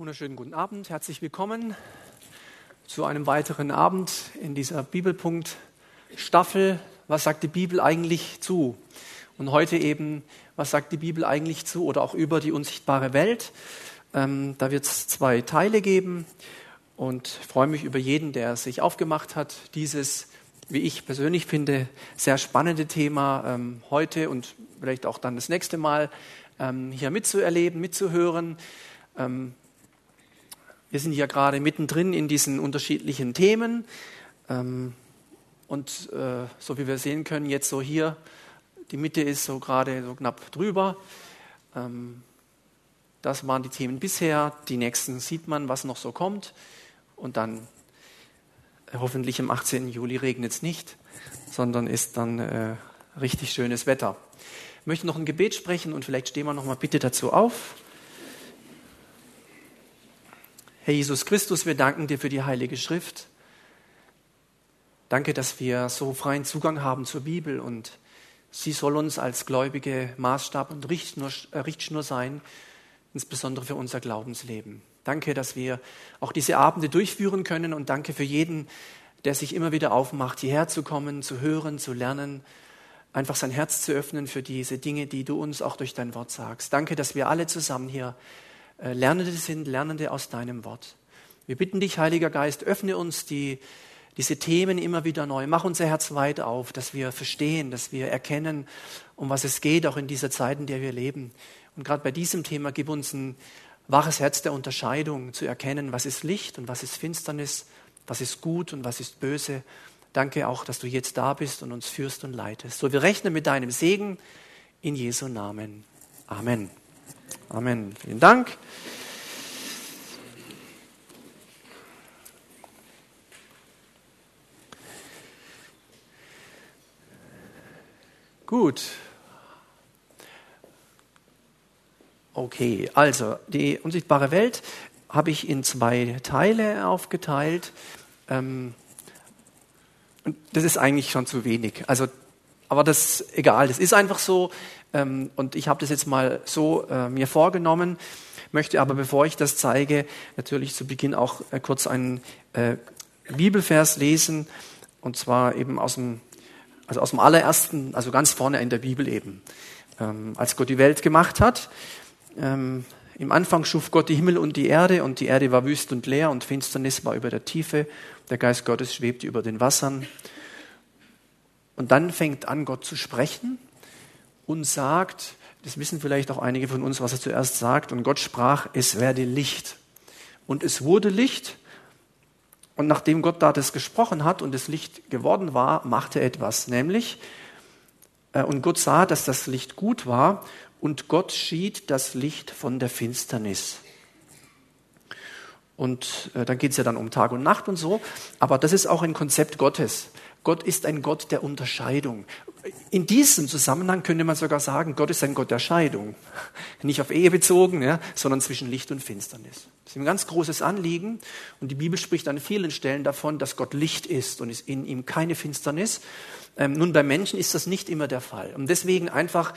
Wunderschönen guten Abend, herzlich willkommen zu einem weiteren Abend in dieser Bibelpunkt-Staffel. Was sagt die Bibel eigentlich zu? Und heute eben, was sagt die Bibel eigentlich zu oder auch über die unsichtbare Welt? Ähm, da wird es zwei Teile geben und freue mich über jeden, der sich aufgemacht hat, dieses, wie ich persönlich finde, sehr spannende Thema ähm, heute und vielleicht auch dann das nächste Mal ähm, hier mitzuerleben, mitzuhören. Wir sind ja gerade mittendrin in diesen unterschiedlichen Themen. Ähm, und äh, so wie wir sehen können, jetzt so hier, die Mitte ist so gerade so knapp drüber. Ähm, das waren die Themen bisher. Die nächsten sieht man, was noch so kommt. Und dann äh, hoffentlich am 18. Juli regnet es nicht, sondern ist dann äh, richtig schönes Wetter. Ich möchte noch ein Gebet sprechen und vielleicht stehen wir noch mal bitte dazu auf. Herr Jesus Christus, wir danken dir für die Heilige Schrift. Danke, dass wir so freien Zugang haben zur Bibel und sie soll uns als gläubige Maßstab und Richtschnur, äh, Richtschnur sein, insbesondere für unser Glaubensleben. Danke, dass wir auch diese Abende durchführen können und danke für jeden, der sich immer wieder aufmacht, hierher zu kommen, zu hören, zu lernen, einfach sein Herz zu öffnen für diese Dinge, die du uns auch durch dein Wort sagst. Danke, dass wir alle zusammen hier Lernende sind, Lernende aus deinem Wort. Wir bitten dich, Heiliger Geist, öffne uns die, diese Themen immer wieder neu. Mach unser Herz weit auf, dass wir verstehen, dass wir erkennen, um was es geht, auch in dieser Zeit, in der wir leben. Und gerade bei diesem Thema gib uns ein waches Herz der Unterscheidung, zu erkennen, was ist Licht und was ist Finsternis, was ist gut und was ist böse. Danke auch, dass du jetzt da bist und uns führst und leitest. So, wir rechnen mit deinem Segen in Jesu Namen. Amen. Amen. Vielen Dank. Gut. Okay, also die unsichtbare Welt habe ich in zwei Teile aufgeteilt. Ähm, das ist eigentlich schon zu wenig. Also, aber das egal, das ist einfach so. Ähm, und ich habe das jetzt mal so äh, mir vorgenommen, möchte aber, bevor ich das zeige, natürlich zu Beginn auch äh, kurz einen äh, Bibelvers lesen, und zwar eben aus dem, also aus dem allerersten, also ganz vorne in der Bibel eben. Ähm, als Gott die Welt gemacht hat, ähm, im Anfang schuf Gott die Himmel und die Erde, und die Erde war wüst und leer, und Finsternis war über der Tiefe, der Geist Gottes schwebte über den Wassern. Und dann fängt an, Gott zu sprechen, und sagt, das wissen vielleicht auch einige von uns, was er zuerst sagt, und Gott sprach, es werde Licht. Und es wurde Licht. Und nachdem Gott da das gesprochen hat und das Licht geworden war, machte er etwas, nämlich, äh, und Gott sah, dass das Licht gut war, und Gott schied das Licht von der Finsternis. Und äh, da geht es ja dann um Tag und Nacht und so, aber das ist auch ein Konzept Gottes. Gott ist ein Gott der Unterscheidung. In diesem Zusammenhang könnte man sogar sagen, Gott ist ein Gott der Scheidung. Nicht auf Ehe bezogen, ja, sondern zwischen Licht und Finsternis. Das ist ein ganz großes Anliegen. Und die Bibel spricht an vielen Stellen davon, dass Gott Licht ist und ist in ihm keine Finsternis. Ähm, nun, bei Menschen ist das nicht immer der Fall. Und deswegen einfach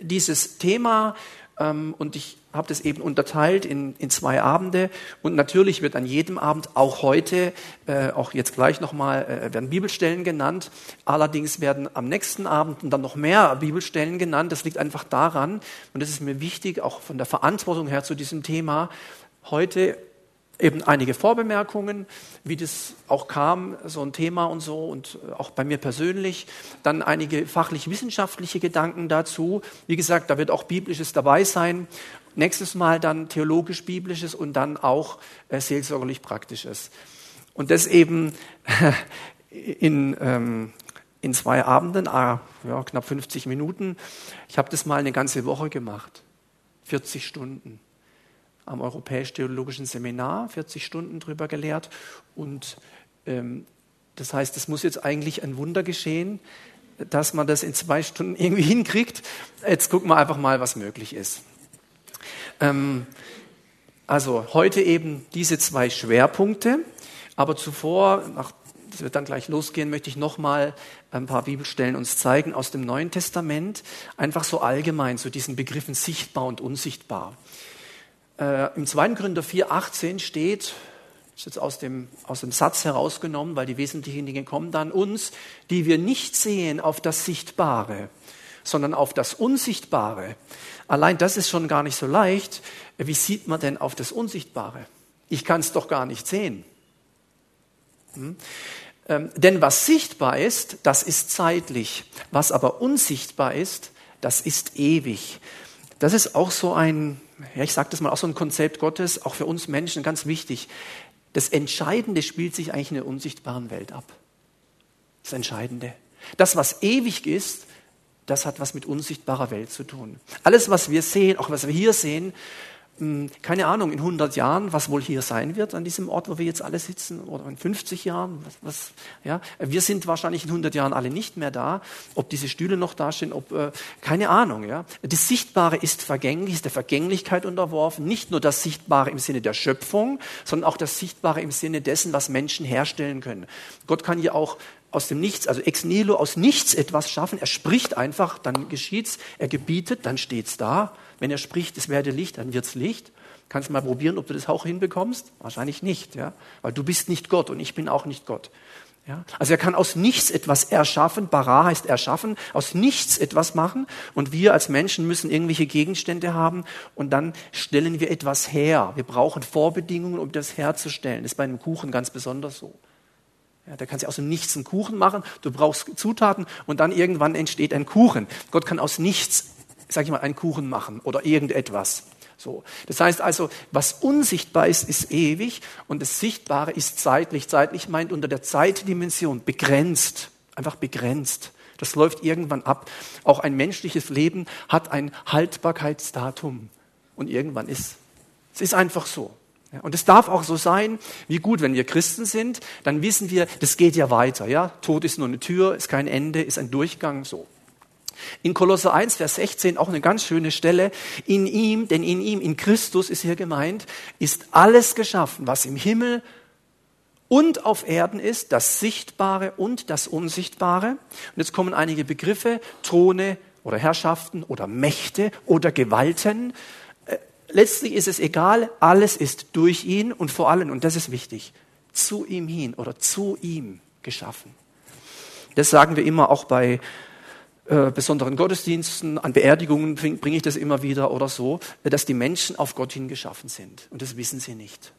dieses Thema und ich habe das eben unterteilt in, in zwei Abende. Und natürlich wird an jedem Abend, auch heute, äh, auch jetzt gleich nochmal, äh, werden Bibelstellen genannt. Allerdings werden am nächsten Abend dann noch mehr Bibelstellen genannt. Das liegt einfach daran, und das ist mir wichtig, auch von der Verantwortung her zu diesem Thema, heute eben einige Vorbemerkungen, wie das auch kam, so ein Thema und so und äh, auch bei mir persönlich. Dann einige fachlich-wissenschaftliche Gedanken dazu. Wie gesagt, da wird auch Biblisches dabei sein. Nächstes Mal dann theologisch-biblisches und dann auch äh, seelsorgerlich-praktisches. Und das eben in, ähm, in zwei Abenden, ah, ja, knapp 50 Minuten. Ich habe das mal eine ganze Woche gemacht. 40 Stunden am Europäisch-Theologischen Seminar 40 Stunden drüber gelehrt. Und ähm, das heißt, es muss jetzt eigentlich ein Wunder geschehen, dass man das in zwei Stunden irgendwie hinkriegt. Jetzt gucken wir einfach mal, was möglich ist. Ähm, also heute eben diese zwei Schwerpunkte, aber zuvor, nach, das wird dann gleich losgehen, möchte ich nochmal ein paar Bibelstellen uns zeigen aus dem Neuen Testament, einfach so allgemein zu diesen Begriffen sichtbar und unsichtbar. Äh, Im 2. Gründer 4,18 steht, das ist jetzt aus dem, aus dem Satz herausgenommen, weil die wesentlichen Dinge kommen dann uns, die wir nicht sehen auf das Sichtbare, sondern auf das Unsichtbare. Allein das ist schon gar nicht so leicht. Wie sieht man denn auf das Unsichtbare? Ich kann es doch gar nicht sehen. Hm? Ähm, denn was sichtbar ist, das ist zeitlich. Was aber unsichtbar ist, das ist ewig. Das ist auch so ein, ja, ich sage das mal, auch so ein Konzept Gottes, auch für uns Menschen ganz wichtig. Das Entscheidende spielt sich eigentlich in der unsichtbaren Welt ab. Das Entscheidende. Das, was ewig ist, das hat was mit unsichtbarer Welt zu tun. Alles, was wir sehen, auch was wir hier sehen, keine Ahnung, in 100 Jahren, was wohl hier sein wird an diesem Ort, wo wir jetzt alle sitzen, oder in 50 Jahren, was, was, ja, wir sind wahrscheinlich in 100 Jahren alle nicht mehr da, ob diese Stühle noch dastehen, ob, äh, keine Ahnung, ja. Das Sichtbare ist vergänglich, ist der Vergänglichkeit unterworfen, nicht nur das Sichtbare im Sinne der Schöpfung, sondern auch das Sichtbare im Sinne dessen, was Menschen herstellen können. Gott kann ja auch aus dem Nichts, also ex nihilo, aus nichts etwas schaffen. Er spricht einfach, dann geschieht's. Er gebietet, dann steht's da. Wenn er spricht, es werde Licht, dann wird's Licht. Kannst mal probieren, ob du das auch hinbekommst? Wahrscheinlich nicht, ja, weil du bist nicht Gott und ich bin auch nicht Gott. Ja? Also er kann aus nichts etwas erschaffen. Bara heißt erschaffen, aus nichts etwas machen. Und wir als Menschen müssen irgendwelche Gegenstände haben und dann stellen wir etwas her. Wir brauchen Vorbedingungen, um das herzustellen. Das ist bei einem Kuchen ganz besonders so. Ja, da kannst du aus dem Nichts einen Kuchen machen, du brauchst Zutaten und dann irgendwann entsteht ein Kuchen. Gott kann aus nichts, sag ich mal, einen Kuchen machen oder irgendetwas. So. Das heißt also, was unsichtbar ist, ist ewig und das Sichtbare ist zeitlich. Zeitlich meint unter der Zeitdimension begrenzt, einfach begrenzt. Das läuft irgendwann ab. Auch ein menschliches Leben hat ein Haltbarkeitsdatum und irgendwann ist. Es ist einfach so. Und es darf auch so sein, wie gut, wenn wir Christen sind, dann wissen wir, das geht ja weiter. Ja? Tod ist nur eine Tür, ist kein Ende, ist ein Durchgang, so. In Kolosser 1, Vers 16 auch eine ganz schöne Stelle. In ihm, denn in ihm, in Christus ist hier gemeint, ist alles geschaffen, was im Himmel und auf Erden ist, das Sichtbare und das Unsichtbare. Und jetzt kommen einige Begriffe, Throne oder Herrschaften oder Mächte oder Gewalten letztlich ist es egal, alles ist durch ihn und vor allem, und das ist wichtig, zu ihm hin oder zu ihm geschaffen. Das sagen wir immer auch bei äh, besonderen Gottesdiensten, an Beerdigungen bringe ich das immer wieder oder so, dass die Menschen auf Gott hin geschaffen sind. Und das wissen sie nicht.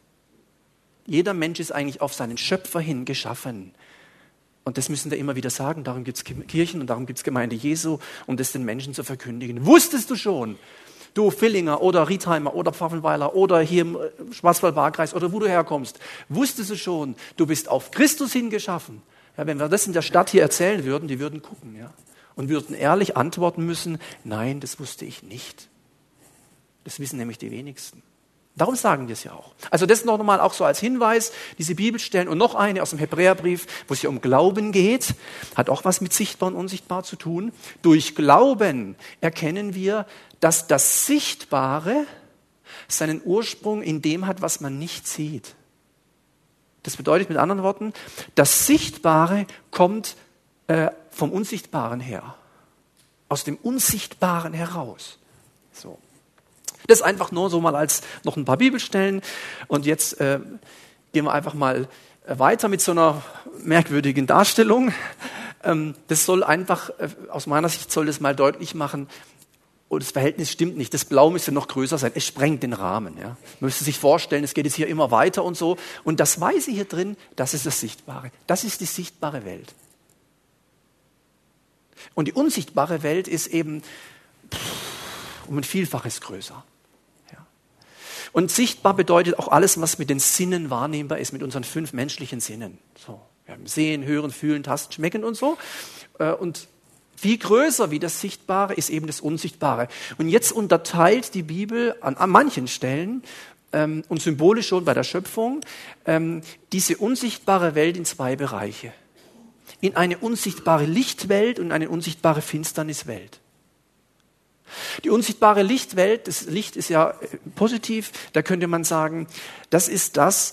Jeder Mensch ist eigentlich auf seinen Schöpfer hin geschaffen. Und das müssen wir immer wieder sagen. Darum gibt es Kirchen und darum gibt es Gemeinde Jesu, um das den Menschen zu verkündigen. Wusstest du schon, du Villinger oder Rietheimer oder Pfaffenweiler oder hier im äh, Schwarzwald-Barkreis oder wo du herkommst, wusstest du schon, du bist auf Christus hingeschaffen. Ja, wenn wir das in der Stadt hier erzählen würden, die würden gucken, ja, und würden ehrlich antworten müssen, nein, das wusste ich nicht. Das wissen nämlich die wenigsten. Darum sagen wir es ja auch. Also das noch einmal auch so als Hinweis, diese Bibelstellen und noch eine aus dem Hebräerbrief, wo es ja um Glauben geht, hat auch was mit sichtbar und unsichtbar zu tun. Durch Glauben erkennen wir, dass das Sichtbare seinen Ursprung in dem hat, was man nicht sieht. Das bedeutet mit anderen Worten, das Sichtbare kommt äh, vom Unsichtbaren her, aus dem Unsichtbaren heraus. So. Das einfach nur so mal als noch ein paar Bibelstellen. Und jetzt äh, gehen wir einfach mal weiter mit so einer merkwürdigen Darstellung. Ähm, das soll einfach, äh, aus meiner Sicht soll das mal deutlich machen, oh, das Verhältnis stimmt nicht. Das Blau müsste noch größer sein. Es sprengt den Rahmen. Ja. Man müsste sich vorstellen, es geht jetzt hier immer weiter und so. Und das Weiße hier drin, das ist das Sichtbare. Das ist die sichtbare Welt. Und die unsichtbare Welt ist eben pff, um ein Vielfaches größer. Ja. Und sichtbar bedeutet auch alles, was mit den Sinnen wahrnehmbar ist, mit unseren fünf menschlichen Sinnen. So, wir haben Sehen, Hören, Fühlen, Tasten, Schmecken und so. Äh, und viel größer wie das Sichtbare ist eben das Unsichtbare. Und jetzt unterteilt die Bibel an, an manchen Stellen ähm, und symbolisch schon bei der Schöpfung ähm, diese unsichtbare Welt in zwei Bereiche. In eine unsichtbare Lichtwelt und eine unsichtbare Finsterniswelt. Die unsichtbare Lichtwelt, das Licht ist ja äh, positiv, da könnte man sagen, das ist das,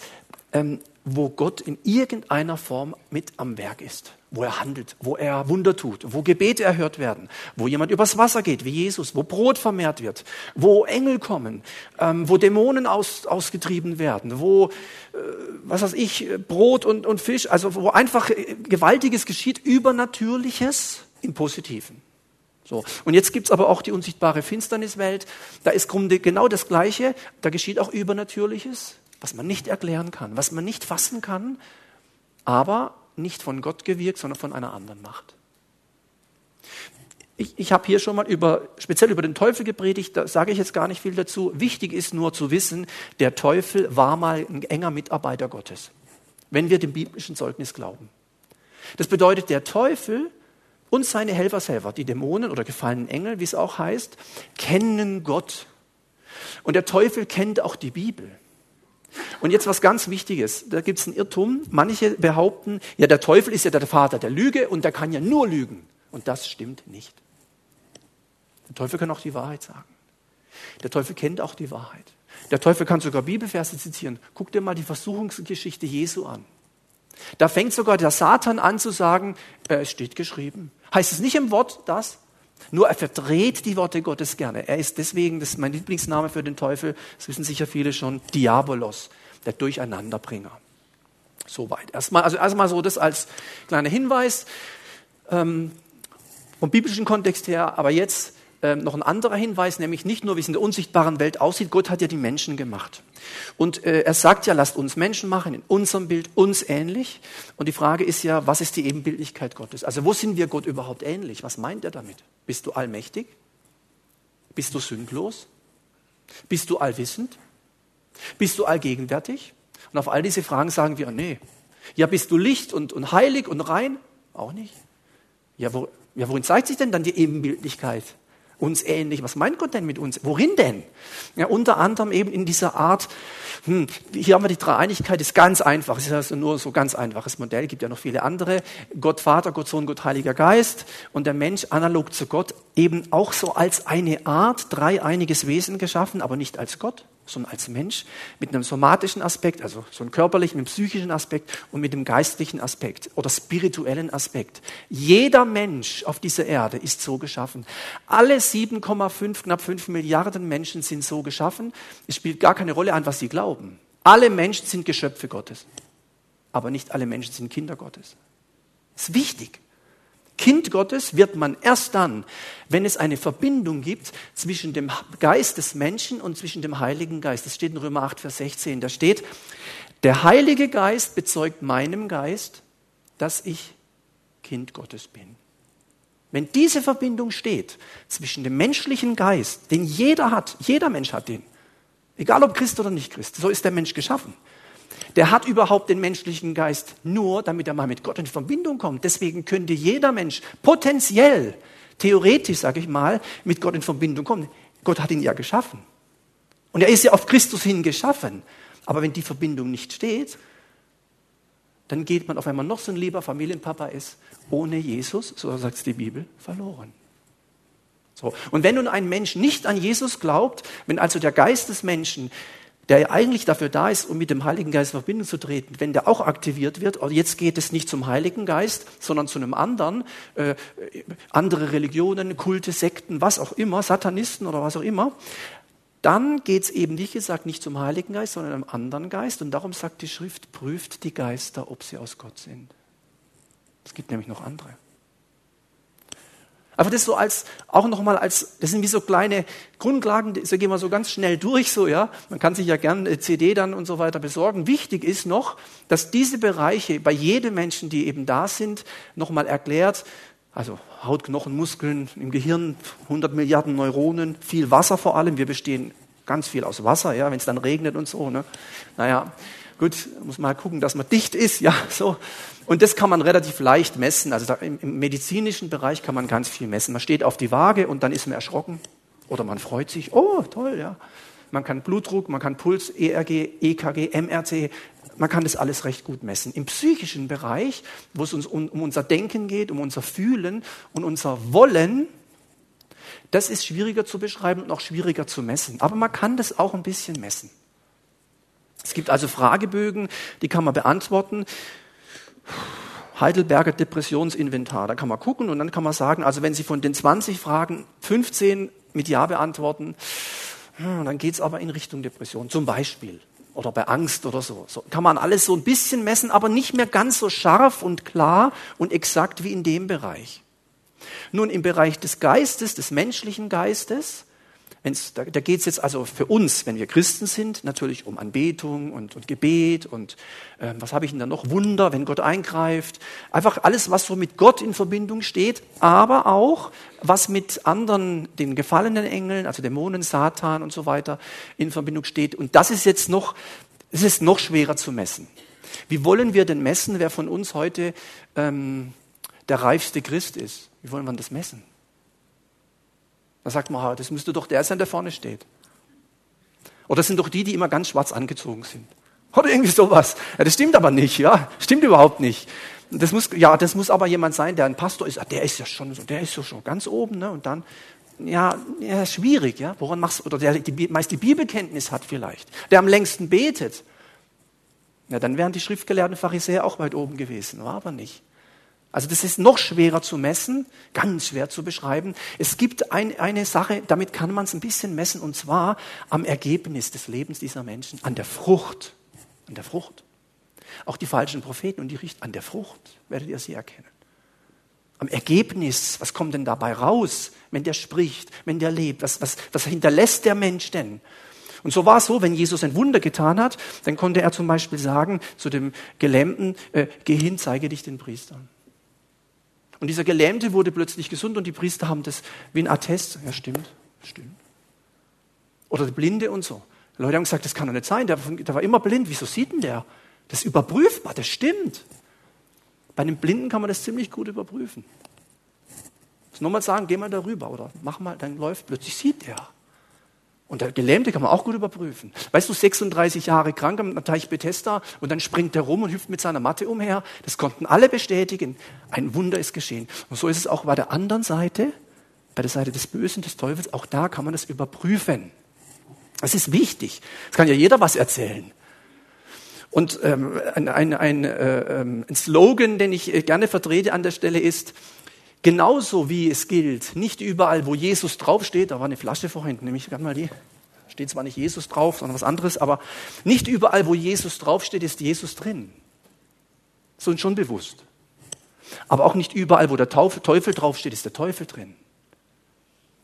ähm, wo Gott in irgendeiner Form mit am Werk ist, wo er handelt, wo er Wunder tut, wo Gebete erhört werden, wo jemand übers Wasser geht, wie Jesus, wo Brot vermehrt wird, wo Engel kommen, ähm, wo Dämonen aus, ausgetrieben werden, wo, äh, was weiß ich, Brot und, und Fisch, also wo einfach Gewaltiges geschieht, Übernatürliches im Positiven. So. Und jetzt gibt's aber auch die unsichtbare Finsterniswelt. Da ist genau das Gleiche. Da geschieht auch Übernatürliches was man nicht erklären kann, was man nicht fassen kann, aber nicht von Gott gewirkt, sondern von einer anderen Macht. Ich, ich habe hier schon mal über, speziell über den Teufel gepredigt, da sage ich jetzt gar nicht viel dazu. Wichtig ist nur zu wissen, der Teufel war mal ein enger Mitarbeiter Gottes, wenn wir dem biblischen Zeugnis glauben. Das bedeutet, der Teufel und seine Helfershelfer, die Dämonen oder gefallenen Engel, wie es auch heißt, kennen Gott. Und der Teufel kennt auch die Bibel. Und jetzt was ganz Wichtiges. Da gibt es einen Irrtum. Manche behaupten, ja, der Teufel ist ja der Vater der Lüge und der kann ja nur lügen. Und das stimmt nicht. Der Teufel kann auch die Wahrheit sagen. Der Teufel kennt auch die Wahrheit. Der Teufel kann sogar Bibelverse zitieren. Guck dir mal die Versuchungsgeschichte Jesu an. Da fängt sogar der Satan an zu sagen, äh, es steht geschrieben. Heißt es nicht im Wort das? Nur er verdreht die Worte Gottes gerne. Er ist deswegen, das ist mein Lieblingsname für den Teufel, das wissen sicher viele schon, Diabolos, der Durcheinanderbringer. Soweit. Erstmal, also erstmal so das als kleiner Hinweis ähm, vom biblischen Kontext her, aber jetzt ähm, noch ein anderer Hinweis, nämlich nicht nur, wie es in der unsichtbaren Welt aussieht, Gott hat ja die Menschen gemacht. Und äh, er sagt ja, lasst uns Menschen machen, in unserem Bild uns ähnlich. Und die Frage ist ja, was ist die Ebenbildlichkeit Gottes? Also wo sind wir Gott überhaupt ähnlich? Was meint er damit? Bist du allmächtig? Bist du sündlos? Bist du allwissend? Bist du allgegenwärtig? Und auf all diese Fragen sagen wir, nee. Ja, bist du Licht und, und heilig und rein? Auch nicht. Ja, wo, ja, worin zeigt sich denn dann die Ebenbildlichkeit? Uns ähnlich. Was meint Gott denn mit uns? Worin denn? Ja, unter anderem eben in dieser Art, hm, hier haben wir die Dreieinigkeit, ist ganz einfach. Es ist also nur so ganz einfaches Modell, gibt ja noch viele andere. Gott Vater, Gott Sohn, Gott Heiliger Geist und der Mensch analog zu Gott eben auch so als eine Art dreieiniges Wesen geschaffen, aber nicht als Gott, sondern als Mensch mit einem somatischen Aspekt, also so einem körperlichen, einem psychischen Aspekt und mit dem geistlichen Aspekt oder spirituellen Aspekt. Jeder Mensch auf dieser Erde ist so geschaffen. Alle 7,5, knapp 5 Milliarden Menschen sind so geschaffen. Es spielt gar keine Rolle an, was sie glauben. Alle Menschen sind Geschöpfe Gottes. Aber nicht alle Menschen sind Kinder Gottes. Das ist wichtig. Kind Gottes wird man erst dann, wenn es eine Verbindung gibt zwischen dem Geist des Menschen und zwischen dem Heiligen Geist. Das steht in Römer 8, Vers 16. Da steht, der Heilige Geist bezeugt meinem Geist, dass ich Kind Gottes bin. Wenn diese Verbindung steht zwischen dem menschlichen Geist, den jeder hat, jeder Mensch hat den, egal ob Christ oder nicht Christ, so ist der Mensch geschaffen der hat überhaupt den menschlichen Geist nur, damit er mal mit Gott in Verbindung kommt. Deswegen könnte jeder Mensch potenziell, theoretisch, sage ich mal, mit Gott in Verbindung kommen. Gott hat ihn ja geschaffen. Und er ist ja auf Christus hin geschaffen. Aber wenn die Verbindung nicht steht, dann geht man, auf einmal noch so ein lieber Familienpapa ist, ohne Jesus, so sagt es die Bibel, verloren. So. Und wenn nun ein Mensch nicht an Jesus glaubt, wenn also der Geist des Menschen der eigentlich dafür da ist, um mit dem Heiligen Geist in Verbindung zu treten, wenn der auch aktiviert wird, und jetzt geht es nicht zum Heiligen Geist, sondern zu einem anderen, äh, andere Religionen, Kulte, Sekten, was auch immer, Satanisten oder was auch immer, dann geht es eben, wie gesagt, nicht zum Heiligen Geist, sondern einem anderen Geist. Und darum sagt die Schrift, prüft die Geister, ob sie aus Gott sind. Es gibt nämlich noch andere. Aber das so als, auch nochmal als, das sind wie so kleine Grundlagen, so gehen wir so ganz schnell durch, so, ja. Man kann sich ja eine CD dann und so weiter besorgen. Wichtig ist noch, dass diese Bereiche bei jedem Menschen, die eben da sind, nochmal erklärt, also Haut, Knochen, Muskeln, im Gehirn 100 Milliarden Neuronen, viel Wasser vor allem. Wir bestehen ganz viel aus Wasser, ja, wenn es dann regnet und so, ne. Naja, gut, muss man halt gucken, dass man dicht ist, ja, so. Und das kann man relativ leicht messen. Also im, im, medizinischen Bereich kann man ganz viel messen. Man steht auf die Waage und dann ist man erschrocken oder man freut sich. Oh, toll, ja. Man kann Blutdruck, man kann Puls, ERG, EKG, MRC, man kann das alles recht gut messen. Im psychischen Bereich, wo es uns um, um unser Denken geht, um unser Fühlen und unser Wollen, das ist schwieriger zu beschreiben und auch schwieriger zu messen. Aber man kann das auch ein bisschen messen. Es gibt also Fragebögen, die kann man beantworten. Heidelberger Depressionsinventar, da kann man gucken und dann kann man sagen, also wenn Sie von den 20 Fragen 15 mit Ja beantworten, hm, dann geht es aber in Richtung Depression, zum Beispiel. Oder bei Angst oder so. so. Kann man alles so ein bisschen messen, aber nicht mehr ganz so scharf und klar und exakt wie in dem Bereich. Nun, im Bereich des Geistes, des menschlichen Geistes, Wenn's, da da geht es jetzt also für uns, wenn wir Christen sind, natürlich um Anbetung und, und Gebet und äh, was habe ich denn da noch? Wunder, wenn Gott eingreift. Einfach alles, was so mit Gott in Verbindung steht, aber auch was mit anderen, den gefallenen Engeln, also Dämonen, Satan und so weiter in Verbindung steht. Und das ist jetzt noch, es ist noch schwerer zu messen. Wie wollen wir denn messen, wer von uns heute ähm, der reifste Christ ist? Wie wollen wir das messen? Da sagt man, das müsste doch der sein, der vorne steht. Oder das sind doch die, die immer ganz schwarz angezogen sind. Oder irgendwie sowas. Ja, das stimmt aber nicht, ja. Stimmt überhaupt nicht. Das muss, ja, das muss aber jemand sein, der ein Pastor ist. Ah, der ist ja schon so, der ist ja schon ganz oben, ne? Und dann, ja, ja, schwierig, ja. Woran machst oder der die, meist die Bibelkenntnis hat vielleicht. Der am längsten betet. Ja, dann wären die schriftgelehrten Pharisäer auch weit oben gewesen. War aber nicht. Also das ist noch schwerer zu messen, ganz schwer zu beschreiben. Es gibt ein, eine Sache, damit kann man es ein bisschen messen, und zwar am Ergebnis des Lebens dieser Menschen, an der Frucht. An der Frucht. Auch die falschen Propheten und die Richter, an der Frucht werdet ihr sie erkennen. Am Ergebnis, was kommt denn dabei raus, wenn der spricht, wenn der lebt? Was, was, was hinterlässt der Mensch denn? Und so war es so, wenn Jesus ein Wunder getan hat, dann konnte er zum Beispiel sagen zu dem Gelähmten, äh, geh hin, zeige dich den Priestern. Und dieser Gelähmte wurde plötzlich gesund und die Priester haben das wie ein Attest. Ja, stimmt, stimmt. Oder der Blinde und so. Die Leute haben gesagt, das kann doch nicht sein, der, der war immer blind. Wieso sieht denn der? Das ist überprüfbar, das stimmt. Bei einem Blinden kann man das ziemlich gut überprüfen. Das nochmal sagen, geh mal darüber oder mach mal, dann läuft, plötzlich sieht er. Und der Gelähmte kann man auch gut überprüfen. Weißt du, 36 Jahre krank am Teich Bethesda und dann springt er rum und hüpft mit seiner Matte umher. Das konnten alle bestätigen. Ein Wunder ist geschehen. Und so ist es auch bei der anderen Seite, bei der Seite des Bösen, des Teufels. Auch da kann man das überprüfen. Das ist wichtig. Es kann ja jeder was erzählen. Und ähm, ein, ein, ein, äh, ähm, ein Slogan, den ich äh, gerne vertrete an der Stelle ist, Genauso wie es gilt, nicht überall, wo Jesus draufsteht, da war eine Flasche vorhin, nehme ich gerade mal die, steht zwar nicht Jesus drauf, sondern was anderes, aber nicht überall, wo Jesus draufsteht, ist Jesus drin. So ist schon bewusst. Aber auch nicht überall, wo der Teufel draufsteht, ist der Teufel drin.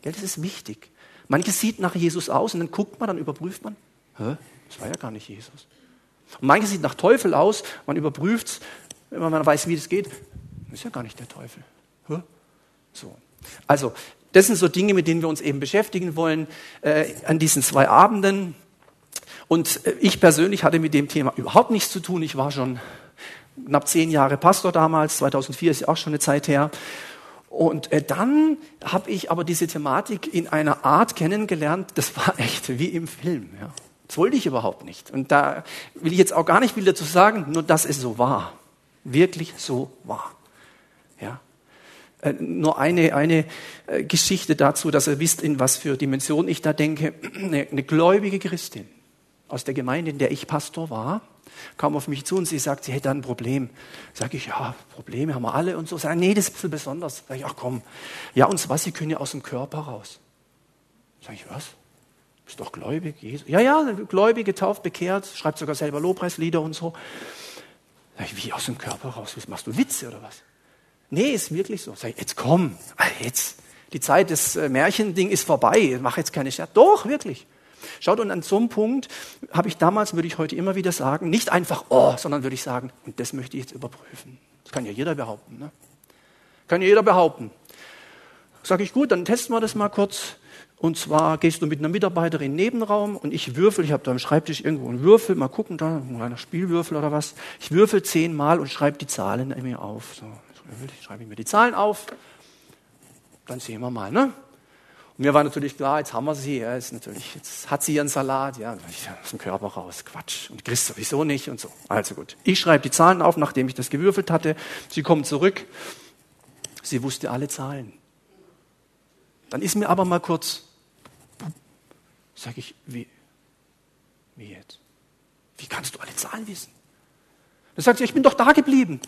Gell, das ist wichtig. Manches sieht nach Jesus aus und dann guckt man, dann überprüft man, Hä? das war ja gar nicht Jesus. Und manches sieht nach Teufel aus, man überprüft es, wenn man weiß, wie das geht, das ist ja gar nicht der Teufel. So. Also, das sind so Dinge, mit denen wir uns eben beschäftigen wollen äh, an diesen zwei Abenden. Und äh, ich persönlich hatte mit dem Thema überhaupt nichts zu tun. Ich war schon knapp zehn Jahre Pastor damals, 2004 ist ja auch schon eine Zeit her. Und äh, dann habe ich aber diese Thematik in einer Art kennengelernt, das war echt wie im Film. Ja. Das wollte ich überhaupt nicht. Und da will ich jetzt auch gar nicht viel dazu sagen, nur dass es so war. Wirklich so war. Ja. Äh, nur eine, eine äh, Geschichte dazu, dass ihr wisst, in was für Dimension ich da denke. Eine, gläubige Christin aus der Gemeinde, in der ich Pastor war, kam auf mich zu und sie sagt, sie hätte ein Problem. Sag ich, ja, Probleme haben wir alle und so. Sag, nee, das ist ein bisschen besonders. Sag ich, ach komm. Ja, und was, sie können ja aus dem Körper raus. Sag ich, was? Bist doch gläubig, Jesus. Ja, ja, gläubig, getauft, bekehrt, schreibt sogar selber Lobpreislieder und so. Sag ich, wie aus dem Körper raus? Machst du Witze oder was? Nee, ist wirklich so. Sag ich, jetzt komm, ah, jetzt. Die Zeit des äh, Märchending ist vorbei. Mach jetzt keine Scherze. Doch, wirklich. Schaut, und an so einem Punkt habe ich damals, würde ich heute immer wieder sagen, nicht einfach, oh, sondern würde ich sagen, und das möchte ich jetzt überprüfen. Das kann ja jeder behaupten. Ne? Kann ja jeder behaupten. Sag ich, gut, dann testen wir das mal kurz. Und zwar gehst du mit einer Mitarbeiterin in den Nebenraum und ich würfel, ich habe da am Schreibtisch irgendwo einen Würfel, mal gucken, da ein kleiner Spielwürfel oder was. Ich würfel zehnmal und schreibe die Zahlen mir auf. So, schreibe ich mir die Zahlen auf, dann sehen wir mal. Ne? Und mir war natürlich klar, jetzt haben wir sie, ja, jetzt, natürlich, jetzt hat sie ihren Salat, ja, aus dem Körper raus, Quatsch. Und Christ sowieso nicht und so. Also gut. Ich schreibe die Zahlen auf, nachdem ich das gewürfelt hatte. Sie kommt zurück. Sie wusste alle Zahlen. Dann ist mir aber mal kurz, sage ich, wie, wie jetzt? Wie kannst du alle Zahlen wissen? Dann sagt sie, ich bin doch da geblieben.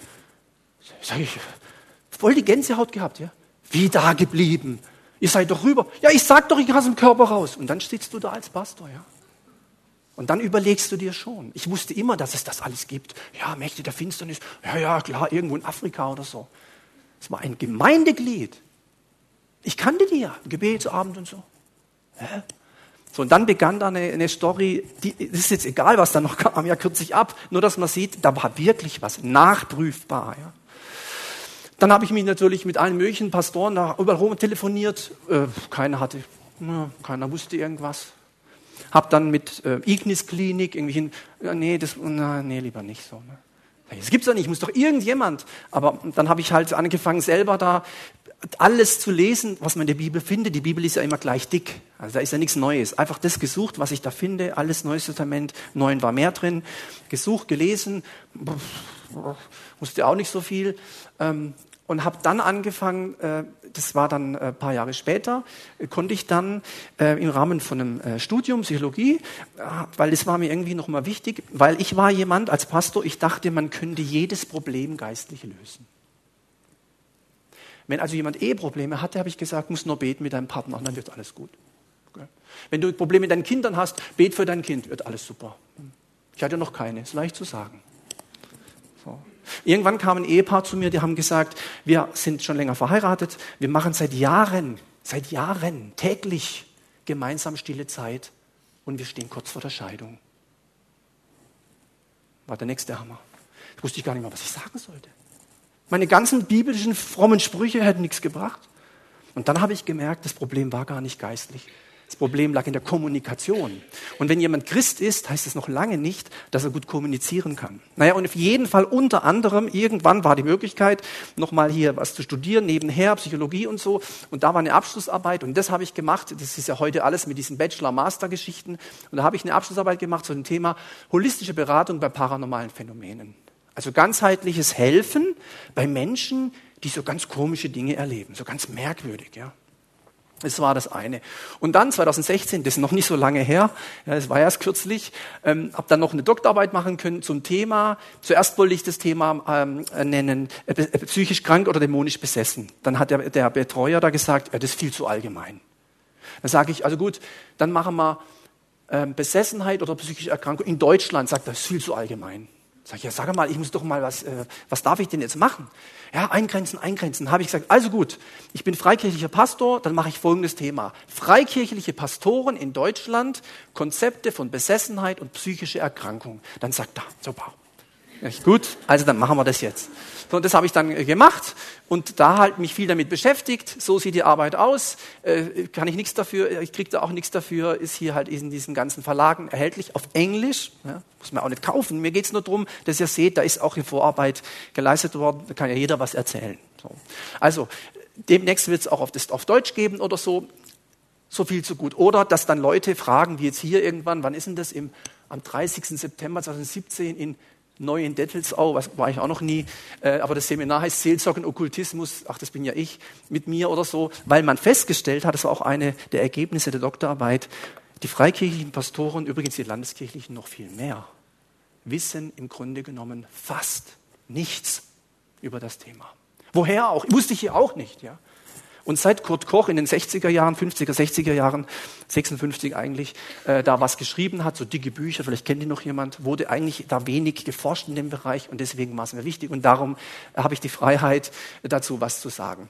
Sag ich, voll die Gänsehaut gehabt, ja? Wie da geblieben? Ihr seid doch rüber. Ja, ich sag doch, ich aus dem Körper raus. Und dann sitzt du da als Pastor, ja? Und dann überlegst du dir schon. Ich wusste immer, dass es das alles gibt. Ja, Mächte der Finsternis. Ja, ja, klar, irgendwo in Afrika oder so. Es war ein Gemeindeglied. Ich kannte die ja, Gebetsabend und so. Ja? So, und dann begann da eine, eine Story, die ist jetzt egal, was da noch kam, ja, kürzlich ab, nur dass man sieht, da war wirklich was nachprüfbar. Ja. Dann habe ich mich natürlich mit allen möglichen Pastoren da überall rum telefoniert. Äh, keiner hatte, na, keiner wusste irgendwas. Hab dann mit äh, Ignis Klinik irgendwie hin, ja, nee, das, na, nee, lieber nicht so. Ne. Das gibt's doch nicht, muss doch irgendjemand. Aber dann habe ich halt angefangen, selber da alles zu lesen, was man in der Bibel findet. Die Bibel ist ja immer gleich dick. Also da ist ja nichts Neues. Einfach das gesucht, was ich da finde. Alles Neues Testament. Neun war mehr drin. Gesucht, gelesen. Wusste auch nicht so viel. Ähm, und habe dann angefangen, äh, das war dann ein äh, paar Jahre später, äh, konnte ich dann im Rahmen von einem Studium Psychologie, weil das war mir irgendwie nochmal wichtig, weil ich war jemand als Pastor, ich dachte, man könnte jedes Problem geistlich lösen. Wenn also jemand Eheprobleme hatte, habe ich gesagt, muss nur beten mit deinem Partner, dann wird alles gut. Wenn du Probleme mit deinen Kindern hast, bet für dein Kind, wird alles super. Ich hatte noch keine, ist leicht zu sagen. Irgendwann kam ein Ehepaar zu mir, die haben gesagt, wir sind schon länger verheiratet, wir machen seit Jahren, seit Jahren täglich gemeinsam stille Zeit und wir stehen kurz vor der Scheidung. War der nächste Hammer. Ich wusste gar nicht mehr, was ich sagen sollte. Meine ganzen biblischen frommen Sprüche hätten nichts gebracht. Und dann habe ich gemerkt, das Problem war gar nicht geistlich. Das Problem lag in der Kommunikation. Und wenn jemand Christ ist, heißt es noch lange nicht, dass er gut kommunizieren kann. Naja, und auf jeden Fall unter anderem, irgendwann war die Möglichkeit, nochmal hier was zu studieren, nebenher, Psychologie und so. Und da war eine Abschlussarbeit und das habe ich gemacht. Das ist ja heute alles mit diesen Bachelor-Master-Geschichten. Und da habe ich eine Abschlussarbeit gemacht zu dem Thema holistische Beratung bei paranormalen Phänomenen. Also ganzheitliches Helfen bei Menschen, die so ganz komische Dinge erleben, so ganz merkwürdig, ja. Das war das eine. Und dann 2016, das ist noch nicht so lange her, ja, das war erst kürzlich, ähm, habe dann noch eine Doktorarbeit machen können zum Thema. Zuerst wollte ich das Thema ähm, nennen, äh, äh, psychisch krank oder dämonisch besessen. Dann hat der, der Betreuer da gesagt, ja, das ist viel zu allgemein. Dann sage ich, also gut, dann machen wir ähm, Besessenheit oder psychische Erkrankung in Deutschland. Sagt er, das ist viel zu allgemein. Sag ich, ja, sag mal, ich muss doch mal was, äh, was darf ich denn jetzt machen? Ja, eingrenzen, eingrenzen. Habe ich gesagt, also gut, ich bin freikirchlicher Pastor, dann mache ich folgendes Thema. Freikirchliche Pastoren in Deutschland, Konzepte von Besessenheit und psychische Erkrankung. Dann sagt er, super. Ja, gut, also dann machen wir das jetzt. So, und das habe ich dann äh, gemacht und da halt mich viel damit beschäftigt. So sieht die Arbeit aus. Äh, kann ich nichts dafür, ich kriege da auch nichts dafür, ist hier halt in diesen ganzen Verlagen erhältlich auf Englisch. Ja, muss man auch nicht kaufen. Mir geht es nur darum, dass ihr seht, da ist auch eine Vorarbeit geleistet worden, da kann ja jeder was erzählen. So. Also, demnächst wird es auch auf, das, auf Deutsch geben oder so. So viel zu gut. Oder dass dann Leute fragen, wie jetzt hier irgendwann, wann ist denn das? Im, am 30. September 2017 in neu in Dettelsau, was war ich auch noch nie, äh, aber das Seminar heißt Seelsorgen Okkultismus, ach, das bin ja ich, mit mir oder so, weil man festgestellt hat, das war auch eine der Ergebnisse der Doktorarbeit, die freikirchlichen Pastoren, übrigens die landeskirchlichen noch viel mehr, wissen im Grunde genommen fast nichts über das Thema. Woher auch? Wusste ich hier auch nicht, ja. Und seit Kurt Koch in den 60er Jahren, 50er, 60er Jahren, 56 eigentlich, äh, da was geschrieben hat, so dicke Bücher, vielleicht kennt ihr noch jemand, wurde eigentlich da wenig geforscht in dem Bereich und deswegen war es mir wichtig und darum habe ich die Freiheit, dazu was zu sagen.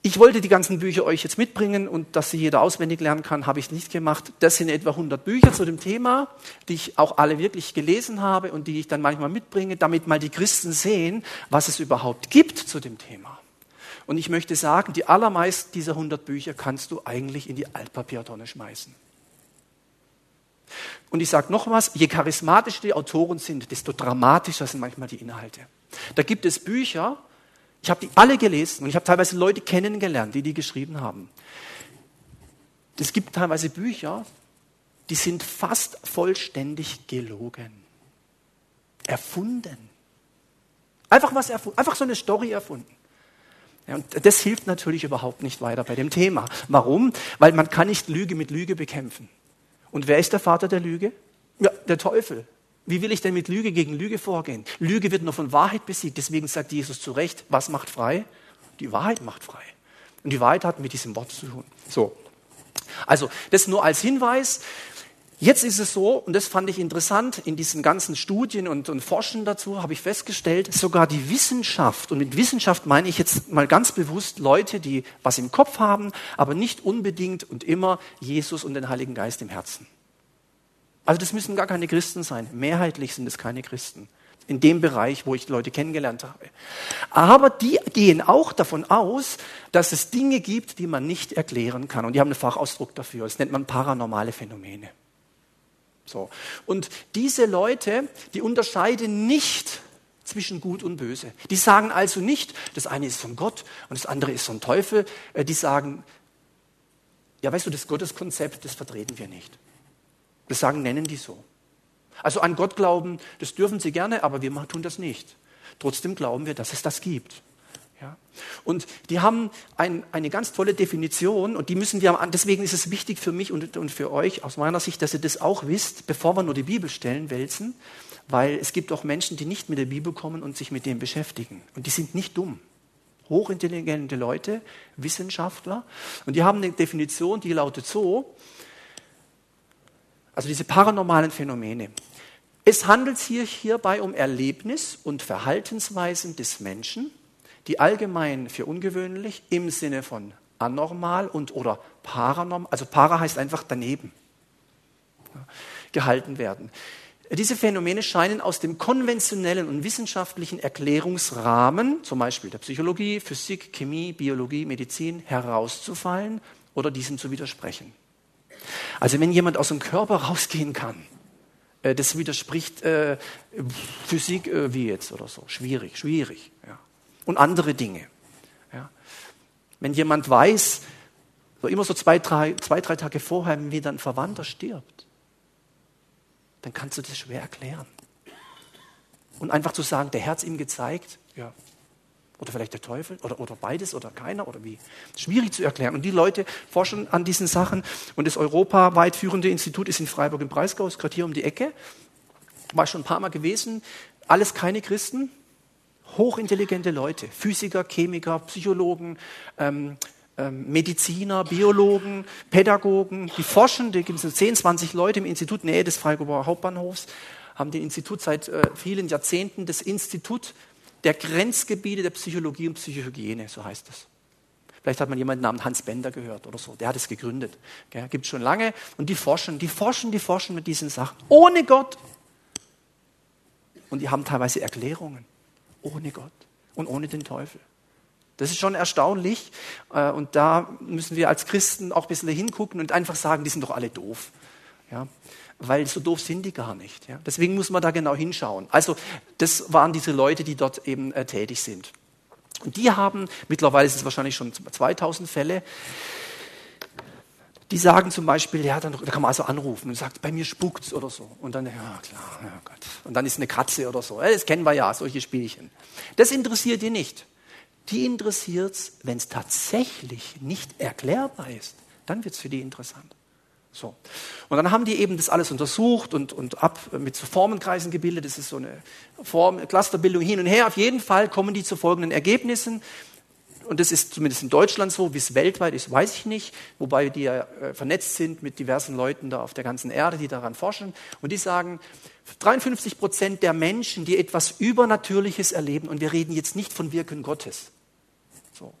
Ich wollte die ganzen Bücher euch jetzt mitbringen und dass sie jeder auswendig lernen kann, habe ich nicht gemacht. Das sind etwa 100 Bücher zu dem Thema, die ich auch alle wirklich gelesen habe und die ich dann manchmal mitbringe, damit mal die Christen sehen, was es überhaupt gibt zu dem Thema. Und ich möchte sagen, die allermeisten dieser 100 Bücher kannst du eigentlich in die Altpapiertonne schmeißen. Und ich sage noch was, je charismatischer die Autoren sind, desto dramatischer sind manchmal die Inhalte. Da gibt es Bücher, ich habe die alle gelesen und ich habe teilweise Leute kennengelernt, die die geschrieben haben. Es gibt teilweise Bücher, die sind fast vollständig gelogen. Erfunden. Einfach was erfunden, einfach so eine Story erfunden. Und das hilft natürlich überhaupt nicht weiter bei dem Thema. Warum? Weil man kann nicht Lüge mit Lüge bekämpfen. Und wer ist der Vater der Lüge? Ja, der Teufel. Wie will ich denn mit Lüge gegen Lüge vorgehen? Lüge wird nur von Wahrheit besiegt. Deswegen sagt Jesus zu Recht, was macht frei? Die Wahrheit macht frei. Und die Wahrheit hat mit diesem Wort zu tun. So. Also, das nur als Hinweis. Jetzt ist es so, und das fand ich interessant, in diesen ganzen Studien und, und Forschen dazu habe ich festgestellt, sogar die Wissenschaft, und mit Wissenschaft meine ich jetzt mal ganz bewusst Leute, die was im Kopf haben, aber nicht unbedingt und immer Jesus und den Heiligen Geist im Herzen. Also das müssen gar keine Christen sein. Mehrheitlich sind es keine Christen. In dem Bereich, wo ich Leute kennengelernt habe. Aber die gehen auch davon aus, dass es Dinge gibt, die man nicht erklären kann. Und die haben einen Fachausdruck dafür. Das nennt man paranormale Phänomene. So. Und diese Leute, die unterscheiden nicht zwischen Gut und Böse. Die sagen also nicht, das eine ist von Gott und das andere ist vom Teufel. Äh, die sagen, ja, weißt du, das Gotteskonzept, das vertreten wir nicht. Das sagen, nennen die so. Also an Gott glauben, das dürfen sie gerne, aber wir tun das nicht. Trotzdem glauben wir, dass es das gibt. Ja? Und die haben ein, eine ganz tolle Definition und die müssen wir, deswegen ist es wichtig für mich und, und für euch aus meiner Sicht, dass ihr das auch wisst, bevor wir nur die Bibelstellen wälzen, weil es gibt auch Menschen, die nicht mit der Bibel kommen und sich mit dem beschäftigen. Und die sind nicht dumm. Hochintelligente Leute, Wissenschaftler. Und die haben eine Definition, die lautet so, also diese paranormalen Phänomene. Es handelt sich hierbei um Erlebnis und Verhaltensweisen des Menschen, die allgemein für ungewöhnlich im Sinne von anormal und oder paranormal, also para heißt einfach daneben, gehalten werden. Diese Phänomene scheinen aus dem konventionellen und wissenschaftlichen Erklärungsrahmen, zum Beispiel der Psychologie, Physik, Chemie, Biologie, Medizin, herauszufallen oder diesem zu widersprechen. Also wenn jemand aus dem Körper rausgehen kann, äh, das widerspricht äh, Physik äh, wie jetzt oder so. Schwierig, schwierig. Ja und andere Dinge. Ja. Wenn jemand weiß, so immer so zwei drei, zwei, drei Tage vorher, wie dann ein Verwandter stirbt, dann kannst du das schwer erklären. Und einfach zu sagen, der Herr hat es ihm gezeigt, ja. Oder vielleicht der Teufel oder, oder beides oder keiner oder wie. Schwierig zu erklären. Und die Leute forschen an diesen Sachen. Und das europaweit führende Institut ist in Freiburg im Breisgau, ist gerade hier um die Ecke. War schon ein paar Mal gewesen. Alles keine Christen hochintelligente Leute, Physiker, Chemiker, Psychologen, ähm, ähm, Mediziner, Biologen, Pädagogen, die forschen, da gibt es 10, 20 Leute im Institut Nähe des Freiburger Hauptbahnhofs, haben die Institut seit äh, vielen Jahrzehnten, das Institut der Grenzgebiete der Psychologie und Psychohygiene, so heißt es. Vielleicht hat man jemanden namens Hans Bender gehört oder so, der hat es gegründet. Gibt es schon lange und die forschen, die forschen, die forschen mit diesen Sachen. Ohne Gott. Und die haben teilweise Erklärungen ohne Gott und ohne den Teufel. Das ist schon erstaunlich. Äh, und da müssen wir als Christen auch ein bisschen hingucken und einfach sagen, die sind doch alle doof. Ja? Weil so doof sind die gar nicht. Ja? Deswegen muss man da genau hinschauen. Also, das waren diese Leute, die dort eben äh, tätig sind. Und die haben, mittlerweile ist es wahrscheinlich schon 2000 Fälle, die sagen zum Beispiel, ja, dann, da kann man also anrufen und sagt, bei mir spuckt's oder so. Und dann, ja klar, ja Gott. Und dann ist eine Katze oder so. Das kennen wir ja, solche Spielchen. Das interessiert die nicht. Die interessiert's, wenn es tatsächlich nicht erklärbar ist. Dann wird's für die interessant. So. Und dann haben die eben das alles untersucht und, und ab mit so Formenkreisen gebildet. Das ist so eine Form, Clusterbildung hin und her. Auf jeden Fall kommen die zu folgenden Ergebnissen und das ist zumindest in Deutschland so, wie es weltweit ist, weiß ich nicht, wobei die ja äh, vernetzt sind mit diversen Leuten da auf der ganzen Erde, die daran forschen. Und die sagen, 53 Prozent der Menschen, die etwas Übernatürliches erleben, und wir reden jetzt nicht von Wirken Gottes, so,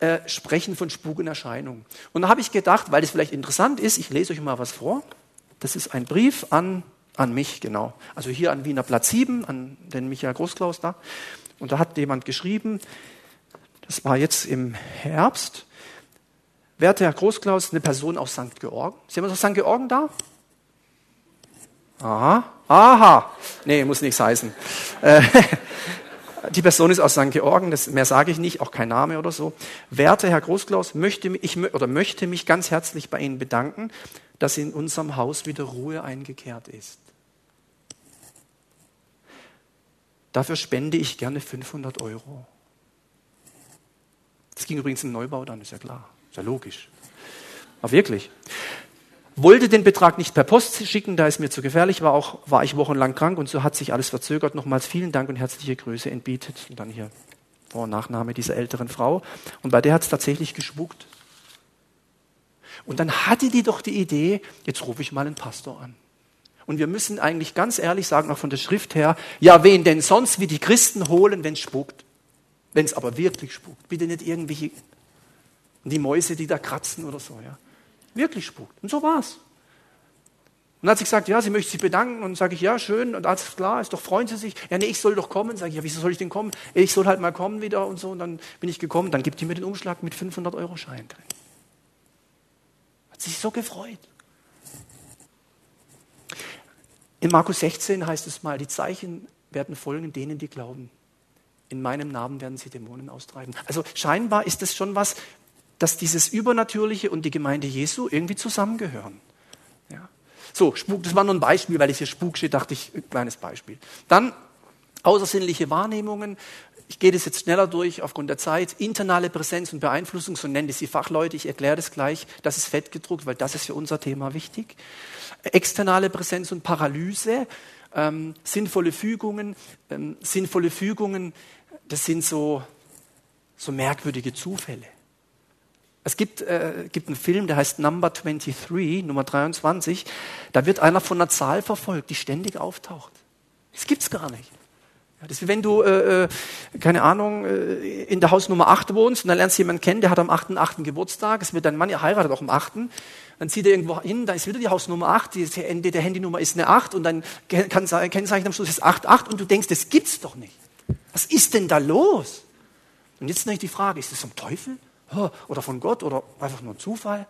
äh, sprechen von Spukenerscheinungen. Und da habe ich gedacht, weil das vielleicht interessant ist, ich lese euch mal was vor. Das ist ein Brief an, an mich, genau. Also hier an Wiener Platz 7, an den Michael Großklaus da. Und da hat jemand geschrieben, das war jetzt im Herbst, Werte Herr Großklaus, eine Person aus St. Georgen. Sie haben aus St. Georgen da? Aha, aha. Nee, muss nichts heißen. Äh, die Person ist aus St. Georgen, das, mehr sage ich nicht, auch kein Name oder so. Werte Herr Großklaus, möchte ich oder möchte mich ganz herzlich bei Ihnen bedanken, dass in unserem Haus wieder Ruhe eingekehrt ist. Dafür spende ich gerne 500 Euro. Das ging übrigens im Neubau dann, ist ja klar. Ist ja logisch. Aber wirklich. wollte den Betrag nicht per Post schicken, da es mir zu gefährlich war, auch war ich wochenlang krank und so hat sich alles verzögert. Nochmals vielen Dank und herzliche Grüße entbietet. Und dann hier Vor- und Nachname dieser älteren Frau. Und bei der hat es tatsächlich gespuckt. Und dann hatte die doch die Idee, jetzt rufe ich mal einen Pastor an. Und wir müssen eigentlich ganz ehrlich sagen, auch von der Schrift her, ja, wen denn sonst wie die Christen holen, wenn es spuckt? Wenn es aber wirklich spuckt. Bitte nicht irgendwelche, die Mäuse, die da kratzen oder so, ja. Wirklich spuckt. Und so war's. Und dann hat sie gesagt, ja, sie möchte sich bedanken. Und sage ich, ja, schön. Und alles klar, ist doch, freuen Sie sich. Ja, nee, ich soll doch kommen. Sage ich, ja, wieso soll ich denn kommen? Ich soll halt mal kommen wieder und so. Und dann bin ich gekommen. Dann gibt die mir den Umschlag mit 500 Euro Schein drin. Hat sich so gefreut. In Markus 16 heißt es mal, die Zeichen werden folgen denen, die glauben. In meinem Namen werden sie Dämonen austreiben. Also scheinbar ist es schon was, dass dieses Übernatürliche und die Gemeinde Jesu irgendwie zusammengehören. Ja. So, Spuk, das war nur ein Beispiel, weil es hier Spuk steht, dachte ich, ein kleines Beispiel. Dann außersinnliche Wahrnehmungen. Ich gehe das jetzt schneller durch aufgrund der Zeit. Internale Präsenz und Beeinflussung, so nennen das die Fachleute. Ich erkläre das gleich. Das ist fett gedruckt, weil das ist für unser Thema wichtig. Externe Präsenz und Paralyse, ähm, sinnvolle Fügungen. Ähm, sinnvolle Fügungen, das sind so, so merkwürdige Zufälle. Es gibt, äh, gibt einen Film, der heißt Number 23, Nummer 23. Da wird einer von einer Zahl verfolgt, die ständig auftaucht. Das gibt's gar nicht. Ja, das ist wie wenn du, äh, äh keine Ahnung, äh, in der Hausnummer 8 wohnst und dann lernst du jemanden kennen, der hat am 8.8. Geburtstag, es wird dein Mann, ihr heiratet auch am 8. Dann zieht er irgendwo hin, da ist wieder die Hausnummer 8, die der Handynummer ist eine 8 und dann Kennzeichen am Schluss ist 88 und du denkst, das gibt's doch nicht. Was ist denn da los? Und jetzt natürlich die Frage, ist das vom Teufel? oder von Gott oder einfach nur Zufall.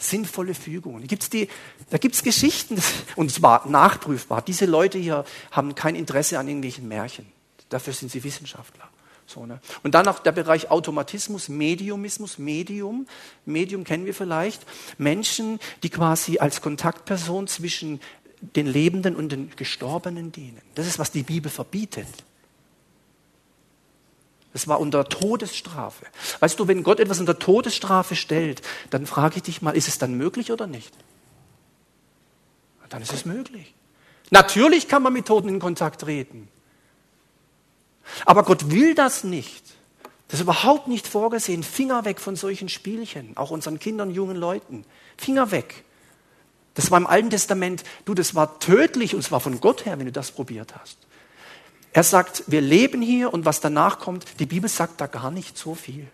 Sinnvolle Fügungen. Gibt's die, da gibt es Geschichten, und zwar nachprüfbar. Diese Leute hier haben kein Interesse an irgendwelchen Märchen. Dafür sind sie Wissenschaftler. So, ne? Und dann noch der Bereich Automatismus, Mediumismus, Medium. Medium kennen wir vielleicht. Menschen, die quasi als Kontaktperson zwischen den Lebenden und den Gestorbenen dienen. Das ist, was die Bibel verbietet. Das war unter Todesstrafe. Weißt du, wenn Gott etwas unter Todesstrafe stellt, dann frage ich dich mal, ist es dann möglich oder nicht? Dann ist es möglich. Natürlich kann man mit Toten in Kontakt treten. Aber Gott will das nicht. Das ist überhaupt nicht vorgesehen. Finger weg von solchen Spielchen, auch unseren Kindern, jungen Leuten. Finger weg. Das war im Alten Testament, du, das war tödlich und zwar von Gott her, wenn du das probiert hast. Er sagt, wir leben hier und was danach kommt, die Bibel sagt da gar nicht so viel.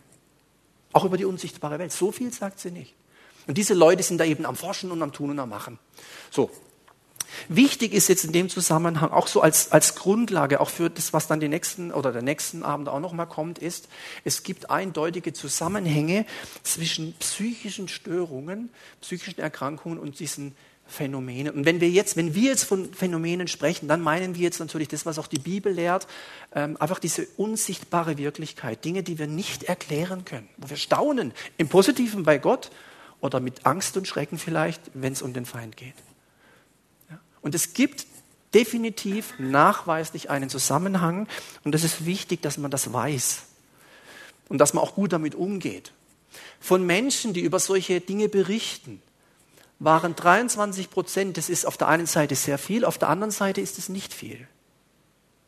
Auch über die unsichtbare Welt. So viel sagt sie nicht. Und diese Leute sind da eben am Forschen und am Tun und am Machen. So. Wichtig ist jetzt in dem Zusammenhang, auch so als, als Grundlage, auch für das, was dann die nächsten oder der nächsten Abend auch nochmal kommt, ist, es gibt eindeutige Zusammenhänge zwischen psychischen Störungen, psychischen Erkrankungen und diesen Phänomene. Und wenn wir jetzt, wenn wir jetzt von Phänomenen sprechen, dann meinen wir jetzt natürlich das, was auch die Bibel lehrt, ähm, einfach diese unsichtbare Wirklichkeit, Dinge, die wir nicht erklären können, wo wir staunen, im Positiven bei Gott oder mit Angst und Schrecken vielleicht, wenn es um den Feind geht. Ja? Und es gibt definitiv nachweislich einen Zusammenhang und es ist wichtig, dass man das weiß und dass man auch gut damit umgeht. Von Menschen, die über solche Dinge berichten, waren 23 Prozent, das ist auf der einen Seite sehr viel, auf der anderen Seite ist es nicht viel.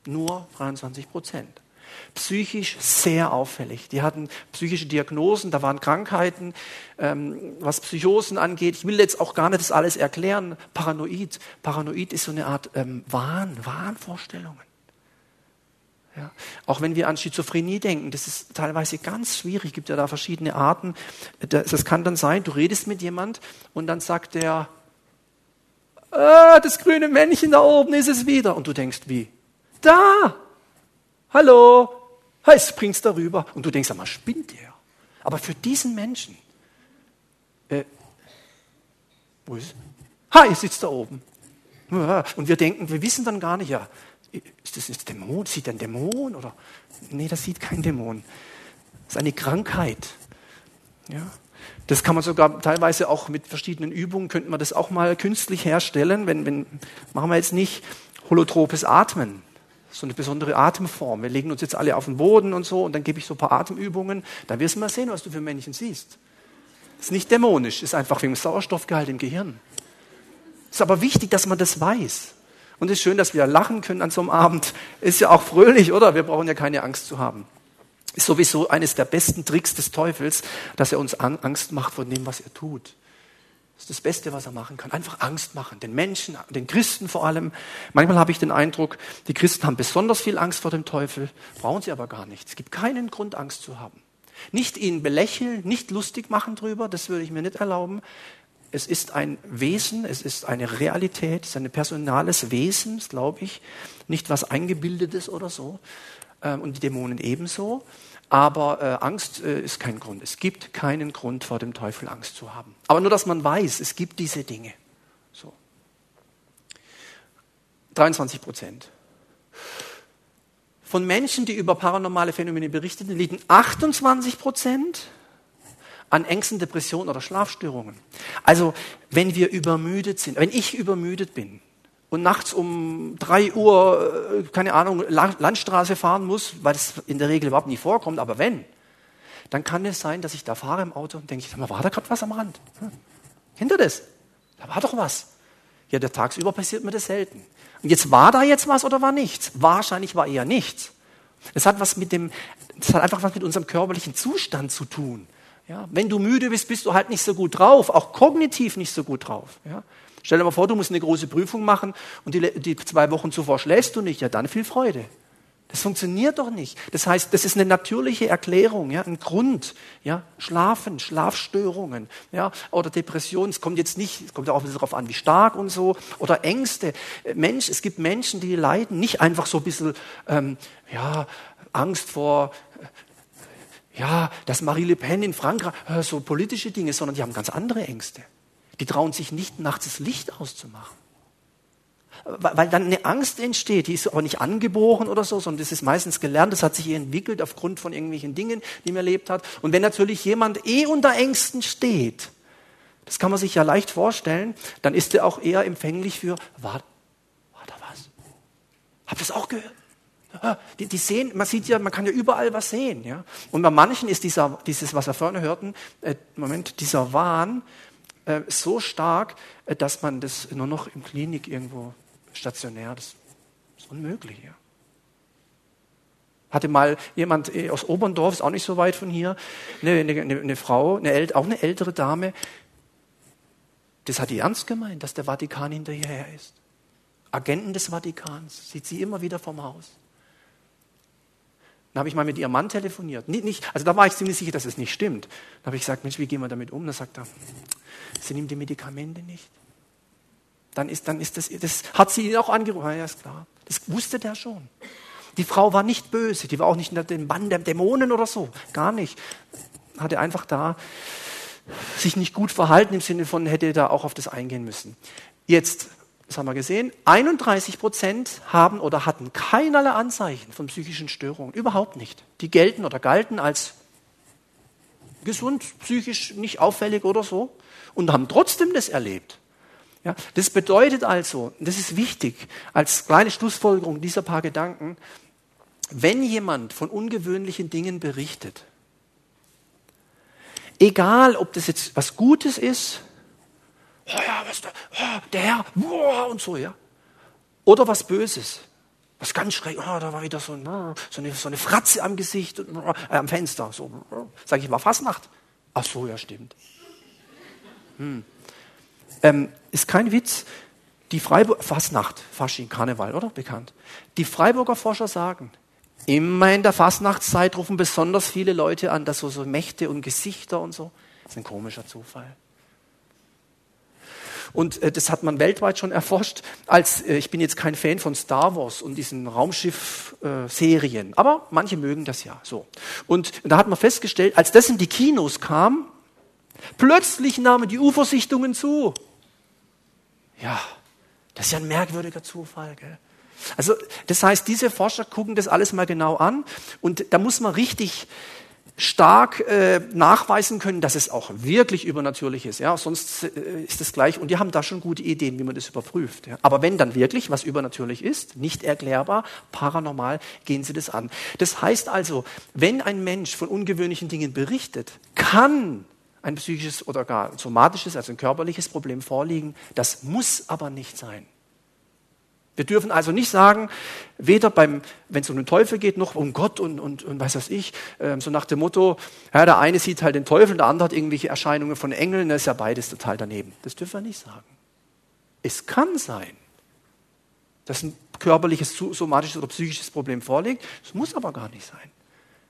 Nur 23 Prozent. Psychisch sehr auffällig. Die hatten psychische Diagnosen, da waren Krankheiten, ähm, was Psychosen angeht. Ich will jetzt auch gar nicht das alles erklären. Paranoid. Paranoid ist so eine Art ähm, Wahn, Wahnvorstellungen. Ja. Auch wenn wir an Schizophrenie denken, das ist teilweise ganz schwierig, gibt ja da verschiedene Arten. Das, kann dann sein, du redest mit jemand und dann sagt der, ah, das grüne Männchen da oben ist es wieder. Und du denkst, wie? Da! Hallo! Hey, springst darüber. Und du denkst, mal spinnt der? Aber für diesen Menschen, äh, wo ist? Ha, ihr sitzt da oben. Und wir denken, wir wissen dann gar nicht, ja, ist das ein Dämon? Sieht ein Dämon? Oder? Nee, das sieht kein Dämon. Das ist eine Krankheit. Ja? Das kann man sogar teilweise auch mit verschiedenen Übungen, könnte man das auch mal künstlich herstellen. Wenn, wenn, machen wir jetzt nicht holotropes Atmen, so eine besondere Atemform. Wir legen uns jetzt alle auf den Boden und so und dann gebe ich so ein paar Atemübungen. Dann wirst du mal sehen, was du für Männchen siehst. Ist nicht dämonisch, ist einfach wegen Sauerstoffgehalt im Gehirn. Ist aber wichtig, dass man das weiß. Und es ist schön, dass wir lachen können an so einem Abend. Ist ja auch fröhlich, oder? Wir brauchen ja keine Angst zu haben. Ist sowieso eines der besten Tricks des Teufels, dass er uns Angst macht vor dem, was er tut. Das ist das Beste, was er machen kann. Einfach Angst machen. Den Menschen, den Christen vor allem. Manchmal habe ich den Eindruck, die Christen haben besonders viel Angst vor dem Teufel, brauchen sie aber gar nicht. Es gibt keinen Grund, Angst zu haben. Nicht ihn belächeln, nicht lustig machen drüber, das würde ich mir nicht erlauben. Es ist ein Wesen, es ist eine Realität, es ist ein personales Wesen, glaube ich, nicht was Eingebildetes oder so. Ähm, und die Dämonen ebenso. Aber äh, Angst äh, ist kein Grund. Es gibt keinen Grund vor dem Teufel Angst zu haben. Aber nur, dass man weiß, es gibt diese Dinge. So. 23 Prozent. Von Menschen, die über paranormale Phänomene berichten, liegen 28 Prozent an Ängsten, Depressionen oder Schlafstörungen. Also, wenn wir übermüdet sind, wenn ich übermüdet bin und nachts um drei Uhr, äh, keine Ahnung, Landstraße fahren muss, weil das in der Regel überhaupt nie vorkommt, aber wenn, dann kann es sein, dass ich da fahre im Auto und denke, war da gerade was am Rand? Hm. Kennt ihr das? Da war doch was. Ja, der tagsüber passiert mir das selten. Und jetzt war da jetzt was oder war nichts? Wahrscheinlich war eher nichts. Es hat was mit dem, das hat einfach was mit unserem körperlichen Zustand zu tun. Ja, wenn du müde bist, bist du halt nicht so gut drauf, auch kognitiv nicht so gut drauf. Ja. Stell dir mal vor, du musst eine große Prüfung machen und die, die zwei Wochen zuvor schläfst du nicht, ja dann viel Freude. Das funktioniert doch nicht. Das heißt, das ist eine natürliche Erklärung, ja, ein Grund, ja, Schlafen, Schlafstörungen, ja, oder Depressionen. Es kommt jetzt nicht, es kommt auch ein bisschen darauf an, wie stark und so, oder Ängste. Mensch, es gibt Menschen, die leiden nicht einfach so ein bisschen, ähm, ja, Angst vor ja, dass Marie Le Pen in Frankreich, äh, so politische Dinge, sondern die haben ganz andere Ängste. Die trauen sich nicht, nachts das Licht auszumachen. Weil dann eine Angst entsteht, die ist aber nicht angeboren oder so, sondern das ist meistens gelernt, das hat sich entwickelt aufgrund von irgendwelchen Dingen, die man erlebt hat. Und wenn natürlich jemand eh unter Ängsten steht, das kann man sich ja leicht vorstellen, dann ist er auch eher empfänglich für, war, war da was? Habt ihr das auch gehört? Ah, die, die, sehen, man sieht ja, man kann ja überall was sehen. Ja? Und bei manchen ist dieser, dieses, was wir vorne hörten, äh, Moment, dieser Wahn äh, so stark, äh, dass man das nur noch im Klinik irgendwo stationär, das ist unmöglich. Ja? Hatte mal jemand äh, aus Oberndorf, ist auch nicht so weit von hier, eine, eine, eine Frau, eine, auch eine ältere Dame, das hat die ernst gemeint, dass der Vatikan hinterher ist. Agenten des Vatikans, sieht sie immer wieder vom Haus. Dann habe ich mal mit ihrem Mann telefoniert. Nicht, nicht, also da war ich ziemlich sicher, dass es nicht stimmt. Dann habe ich gesagt, Mensch, wie gehen wir damit um? Dann sagt er, sie nimmt die Medikamente nicht. Dann ist, dann ist das, das hat sie ihn auch angerufen. Ja, ist klar. Das wusste der schon. Die Frau war nicht böse, die war auch nicht in dem Bann der Dämonen oder so. Gar nicht. Hatte einfach da sich nicht gut verhalten im Sinne von, hätte da auch auf das eingehen müssen. Jetzt das haben wir gesehen, 31 Prozent haben oder hatten keinerlei Anzeichen von psychischen Störungen, überhaupt nicht. Die gelten oder galten als gesund, psychisch nicht auffällig oder so und haben trotzdem das erlebt. Ja, das bedeutet also, das ist wichtig, als kleine Schlussfolgerung dieser paar Gedanken, wenn jemand von ungewöhnlichen Dingen berichtet, egal ob das jetzt was Gutes ist oh ja, was der, oh, der Herr, oh, und so, ja. Oder was Böses. Was ganz schräg, oh, da war wieder so, ein, so, eine, so eine Fratze am Gesicht, äh, am Fenster. So, sag ich, war Fastnacht. Ach so, ja, stimmt. Hm. Ähm, ist kein Witz. Die Freiburg, Fastnacht, Fasching, Karneval, oder? Bekannt. Die Freiburger Forscher sagen, immer in der Fastnachtszeit rufen besonders viele Leute an, dass so, so Mächte und Gesichter und so. Das ist ein komischer Zufall. Und äh, das hat man weltweit schon erforscht. Als äh, ich bin jetzt kein Fan von Star Wars und diesen Raumschiff-Serien, äh, aber manche mögen das ja so. Und da hat man festgestellt, als das in die Kinos kam, plötzlich nahmen die U-Versichtungen zu. Ja, das ist ja ein merkwürdiger Zufall. Gell? Also das heißt, diese Forscher gucken das alles mal genau an und da muss man richtig stark äh, nachweisen können, dass es auch wirklich übernatürlich ist. Ja, sonst äh, ist es gleich. Und die haben da schon gute Ideen, wie man das überprüft. Ja. Aber wenn dann wirklich was übernatürlich ist, nicht erklärbar, paranormal, gehen sie das an. Das heißt also, wenn ein Mensch von ungewöhnlichen Dingen berichtet, kann ein psychisches oder gar somatisches, also ein körperliches Problem vorliegen. Das muss aber nicht sein. Wir dürfen also nicht sagen, weder beim, wenn es um den Teufel geht, noch um Gott und, und, und was weiß ich, äh, so nach dem Motto, ja, der eine sieht halt den Teufel, der andere hat irgendwelche Erscheinungen von Engeln, das ist ja beides total daneben. Das dürfen wir nicht sagen. Es kann sein, dass ein körperliches, somatisches oder psychisches Problem vorliegt. Es muss aber gar nicht sein.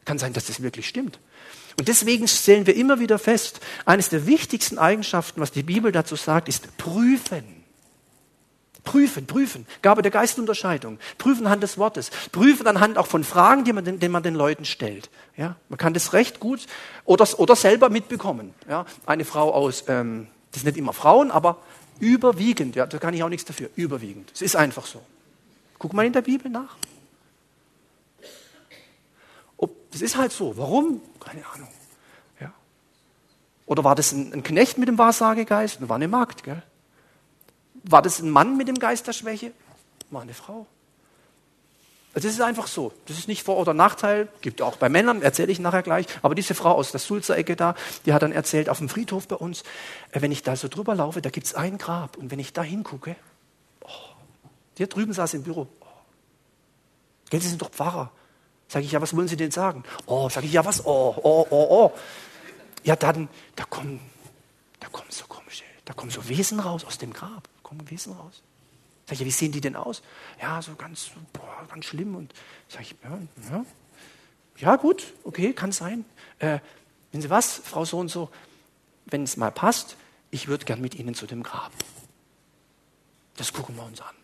Kann sein, dass das wirklich stimmt. Und deswegen stellen wir immer wieder fest, eines der wichtigsten Eigenschaften, was die Bibel dazu sagt, ist prüfen. Prüfen, prüfen. Gabe der Geistunterscheidung. Prüfen anhand des Wortes. Prüfen anhand auch von Fragen, die man den, die man den Leuten stellt. Ja, man kann das recht gut oder, oder selber mitbekommen. Ja, eine Frau aus, ähm, das sind nicht immer Frauen, aber überwiegend, ja, da kann ich auch nichts dafür, überwiegend. Es ist einfach so. Guck mal in der Bibel nach. Das ist halt so. Warum? Keine Ahnung. Ja. Oder war das ein, ein Knecht mit dem Wahrsagegeist? Das war eine Magd, gell? War das ein Mann mit dem Geist der Schwäche? War eine Frau. Also das ist einfach so. Das ist nicht Vor- oder Nachteil. Gibt auch bei Männern, erzähle ich nachher gleich. Aber diese Frau aus der Sulzer Ecke da, die hat dann erzählt, auf dem Friedhof bei uns, äh, wenn ich da so drüber laufe, da gibt es ein Grab. Und wenn ich da hingucke, oh, der drüben saß im Büro. Oh. Gell, Sie sind doch Pfarrer. Sag ich, ja, was wollen Sie denn sagen? Oh, sag ich, ja, was? Oh, oh, oh, oh. Ja, dann, da kommen, da kommen so komische, da kommen so Wesen raus aus dem Grab kommen Wesen raus. Sag ich, ja, wie sehen die denn aus? Ja, so ganz, boah, ganz schlimm. Und sag ich, ja, ja, ja gut, okay, kann sein. Äh, wissen Sie was, Frau so und so, wenn es mal passt, ich würde gern mit Ihnen zu dem Grab. Das gucken wir uns an.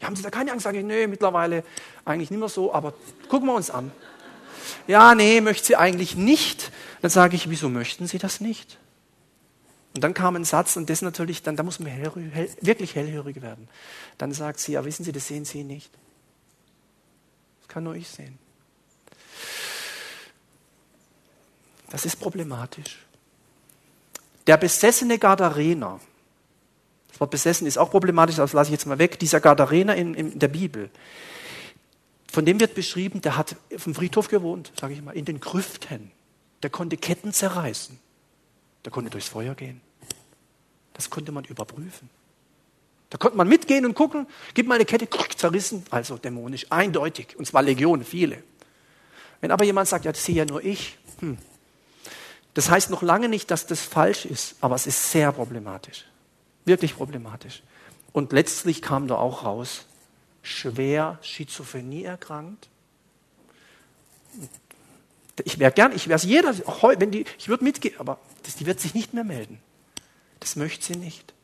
Ja, haben Sie da keine Angst? Sage ich, nee, mittlerweile eigentlich nicht mehr so, aber gucken wir uns an. Ja, nee, möchte sie eigentlich nicht. Dann sage ich, wieso möchten Sie das nicht? Und dann kam ein Satz, und das natürlich, dann, da muss man hell, hell, wirklich hellhörig werden. Dann sagt sie, ja, wissen Sie, das sehen Sie nicht. Das kann nur ich sehen. Das ist problematisch. Der besessene Gadarener, das Wort besessen ist auch problematisch, das lasse ich jetzt mal weg, dieser Gadarener in, in der Bibel, von dem wird beschrieben, der hat auf dem Friedhof gewohnt, sage ich mal, in den Grüften. Der konnte Ketten zerreißen. Der konnte durchs Feuer gehen. Das konnte man überprüfen. Da konnte man mitgehen und gucken, gib mal eine Kette, zerrissen, also dämonisch, eindeutig, und zwar Legionen, viele. Wenn aber jemand sagt, ja, das sehe ja nur ich, hm. das heißt noch lange nicht, dass das falsch ist, aber es ist sehr problematisch, wirklich problematisch. Und letztlich kam da auch raus, schwer Schizophrenie erkrankt. Ich wäre gern, ich wäre es jeder, wenn die, ich würde mitgehen, aber das, die wird sich nicht mehr melden. Das möchte sie nicht.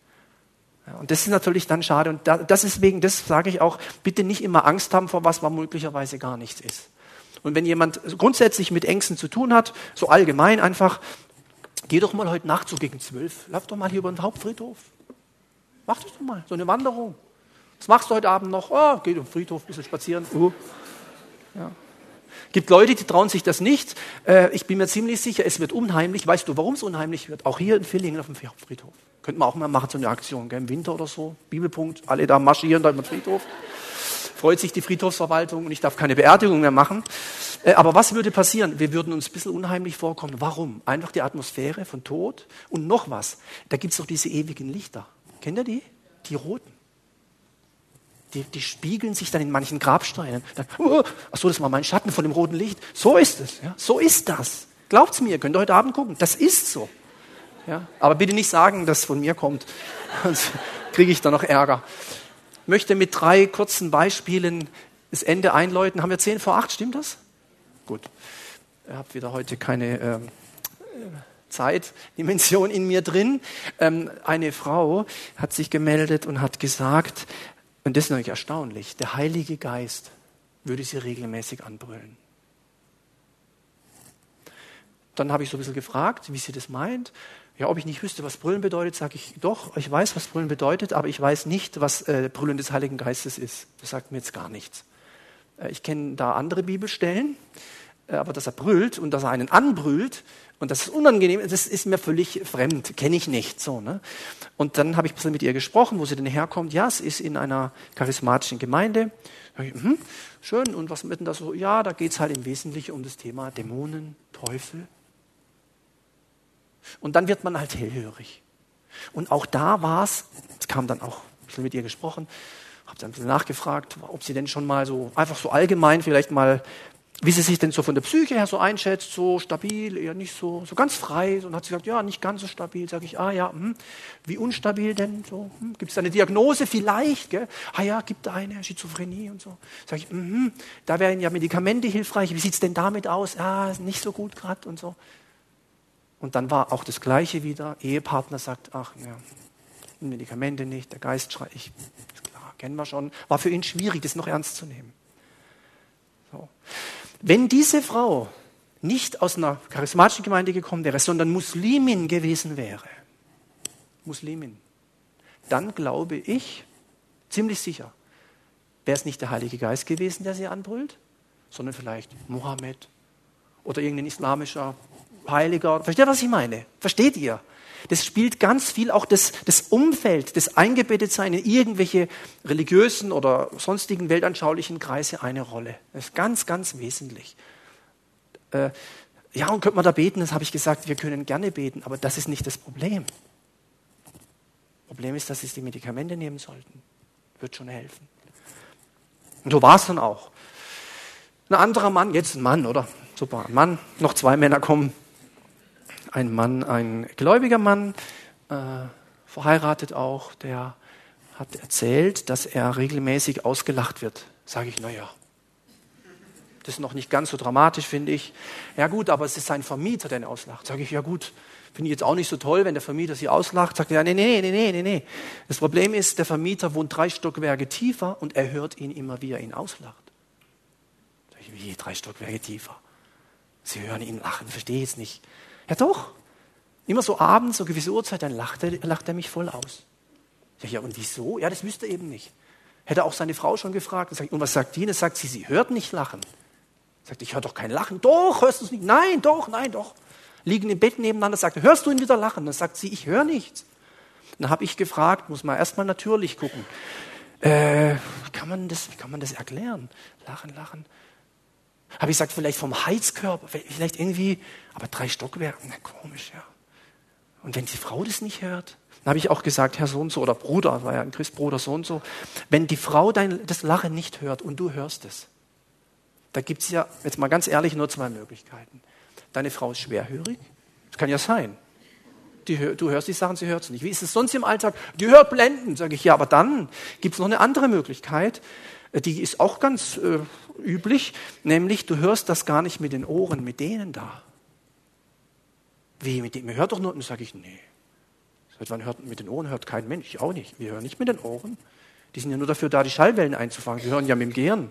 Und das ist natürlich dann schade. Und da, das ist wegen, das sage ich auch, bitte nicht immer Angst haben vor was, was möglicherweise gar nichts ist. Und wenn jemand grundsätzlich mit Ängsten zu tun hat, so allgemein einfach, geh doch mal heute Nacht so gegen zwölf, lauf doch mal hier über den Hauptfriedhof. Mach das doch mal, so eine Wanderung. Was machst du heute Abend noch? Oh, geh auf den Friedhof, ein bisschen spazieren. Uh. Ja gibt Leute, die trauen sich das nicht. Äh, ich bin mir ziemlich sicher, es wird unheimlich. Weißt du, warum es unheimlich wird? Auch hier in Villingen auf dem Friedhof. Könnten wir auch mal machen, so eine Aktion, gell? im Winter oder so. Bibelpunkt, alle da marschieren da den Friedhof. Freut sich die Friedhofsverwaltung und ich darf keine Beerdigung mehr machen. Äh, aber was würde passieren? Wir würden uns ein bisschen unheimlich vorkommen. Warum? Einfach die Atmosphäre von Tod und noch was. Da gibt es doch diese ewigen Lichter. Kennt ihr die? Die roten die, die spiegeln sich dann in manchen Grabsteinen. Dann, oh, ach so, das war mein Schatten von dem roten Licht. So ist es. Ja? So ist das. Glaubt's mir, könnt ihr heute Abend gucken. Das ist so. Ja? Aber bitte nicht sagen, dass es von mir kommt. Sonst kriege ich da noch Ärger. Ich möchte mit drei kurzen Beispielen das Ende einläuten. Haben wir zehn vor acht, stimmt das? Gut. Ihr habt wieder heute keine ähm, Zeitdimension in mir drin. Ähm, eine Frau hat sich gemeldet und hat gesagt, und das ist natürlich erstaunlich. Der Heilige Geist würde sie regelmäßig anbrüllen. Dann habe ich so ein bisschen gefragt, wie sie das meint. Ja, ob ich nicht wüsste, was Brüllen bedeutet, sage ich doch, ich weiß, was Brüllen bedeutet, aber ich weiß nicht, was äh, Brüllen des Heiligen Geistes ist. Das sagt mir jetzt gar nichts. Äh, ich kenne da andere Bibelstellen, aber dass er brüllt und dass er einen anbrüllt, und das ist unangenehm, das ist mir völlig fremd, kenne ich nicht. So, ne? Und dann habe ich ein bisschen mit ihr gesprochen, wo sie denn herkommt. Ja, es ist in einer charismatischen Gemeinde. Ich, hm, schön, und was wird denn da so? Ja, da geht es halt im Wesentlichen um das Thema Dämonen, Teufel. Und dann wird man halt hellhörig. Und auch da war es, es kam dann auch, ein bisschen mit ihr gesprochen, habe dann ein bisschen nachgefragt, ob sie denn schon mal so, einfach so allgemein vielleicht mal, wie sie sich denn so von der Psyche her so einschätzt, so stabil, eher nicht so, so ganz frei. Und hat sie gesagt, ja, nicht ganz so stabil. Sage ich, ah ja, hm, wie unstabil denn so? Hm, gibt es da eine Diagnose vielleicht? Gell? Ah ja, gibt da eine Schizophrenie und so. Sage ich, mh, da wären ja Medikamente hilfreich. Wie sieht's denn damit aus? Ah, nicht so gut gerade und so. Und dann war auch das Gleiche wieder. Ehepartner sagt, ach ja, Medikamente nicht, der Geist schreit, ich, ist klar, kennen wir schon. War für ihn schwierig, das noch ernst zu nehmen. So. Wenn diese Frau nicht aus einer charismatischen Gemeinde gekommen wäre, sondern Muslimin gewesen wäre, Muslimin, dann glaube ich, ziemlich sicher, wäre es nicht der Heilige Geist gewesen, der sie anbrüllt, sondern vielleicht Mohammed oder irgendein islamischer Heiliger. Versteht ihr, was ich meine? Versteht ihr? Das spielt ganz viel auch das, das Umfeld, das Eingebettetsein in irgendwelche religiösen oder sonstigen weltanschaulichen Kreise eine Rolle. Das ist ganz, ganz wesentlich. Äh, ja, und könnte man da beten? Das habe ich gesagt, wir können gerne beten, aber das ist nicht das Problem. Problem ist, dass sie die Medikamente nehmen sollten. Wird schon helfen. Und so war es dann auch. Ein anderer Mann, jetzt ein Mann, oder? Super, ein Mann, noch zwei Männer kommen ein Mann, ein gläubiger Mann, äh, verheiratet auch, der hat erzählt, dass er regelmäßig ausgelacht wird. Sage ich, naja, das ist noch nicht ganz so dramatisch, finde ich. Ja gut, aber es ist sein Vermieter, der ihn auslacht. Sage ich, ja gut, finde ich jetzt auch nicht so toll, wenn der Vermieter sie auslacht. Sagt er, ja, nee, nee, nee, nee, nee, nee. Das Problem ist, der Vermieter wohnt drei Stockwerke tiefer und er hört ihn immer, wie er ihn auslacht. Sag ich, wie, drei Stockwerke tiefer? Sie hören ihn lachen, verstehe ich jetzt nicht. Ja doch. Immer so abends, so gewisse Uhrzeit, dann lacht er, lacht er mich voll aus. Ich, ja, und wieso? Ja, das wüsste er eben nicht. Hätte auch seine Frau schon gefragt. Und, sag ich, und was sagt die? Und sagt sie, sie hört nicht lachen. Sagt, ich höre doch kein Lachen. Doch, hörst du es nicht? Nein, doch, nein, doch. Liegen im Bett nebeneinander, sagt, hörst du ihn wieder lachen? Dann sagt sie, ich höre nichts. Dann habe ich gefragt, muss man erstmal natürlich gucken. Äh, kann man das, wie kann man das erklären? Lachen, lachen. Habe ich gesagt, vielleicht vom Heizkörper, vielleicht irgendwie, aber drei Stockwerke, na komisch, ja. Und wenn die Frau das nicht hört, dann habe ich auch gesagt, Herr so und so oder Bruder, war ja ein Christbruder so und so, wenn die Frau dein, das Lachen nicht hört und du hörst es, da gibt es ja, jetzt mal ganz ehrlich, nur zwei Möglichkeiten. Deine Frau ist schwerhörig, das kann ja sein. Die, du hörst die Sachen, sie hört es nicht. Wie ist es sonst im Alltag? Die hört blenden, sage ich, ja, aber dann gibt es noch eine andere Möglichkeit, die ist auch ganz äh, üblich, nämlich du hörst das gar nicht mit den Ohren, mit denen da. Wie, mit dem? Hört doch nur, und dann sage ich, nee. Seit wann hört mit den Ohren hört kein Mensch? Ich auch nicht. Wir hören nicht mit den Ohren. Die sind ja nur dafür da, die Schallwellen einzufangen. Wir hören ja mit dem Gehirn.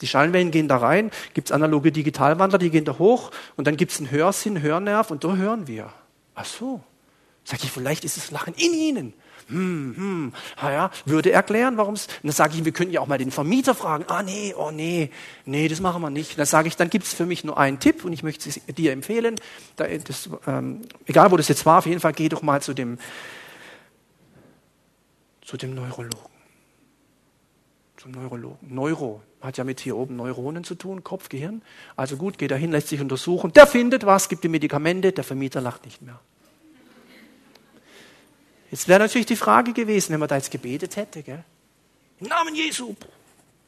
Die Schallwellen gehen da rein, gibt es analoge Digitalwandler, die gehen da hoch und dann gibt es einen Hörsinn, Hörnerv und da hören wir. Ach so. Sag ich, vielleicht ist das Lachen in ihnen hm, hm, ja, würde erklären, warum es. Dann sage ich, wir könnten ja auch mal den Vermieter fragen. Ah, nee, oh nee, nee, das machen wir nicht. Dann sage ich, dann gibt es für mich nur einen Tipp und ich möchte es dir empfehlen. Da, das, ähm, egal, wo das jetzt war, auf jeden Fall geh doch mal zu dem, zu dem Neurologen. Zum Neurologen. Neuro hat ja mit hier oben Neuronen zu tun, Kopf, Gehirn. Also gut, geht dahin, lässt sich untersuchen. Der findet was, gibt die Medikamente, der Vermieter lacht nicht mehr. Jetzt wäre natürlich die Frage gewesen, wenn man da jetzt gebetet hätte, gell? Im Namen Jesu,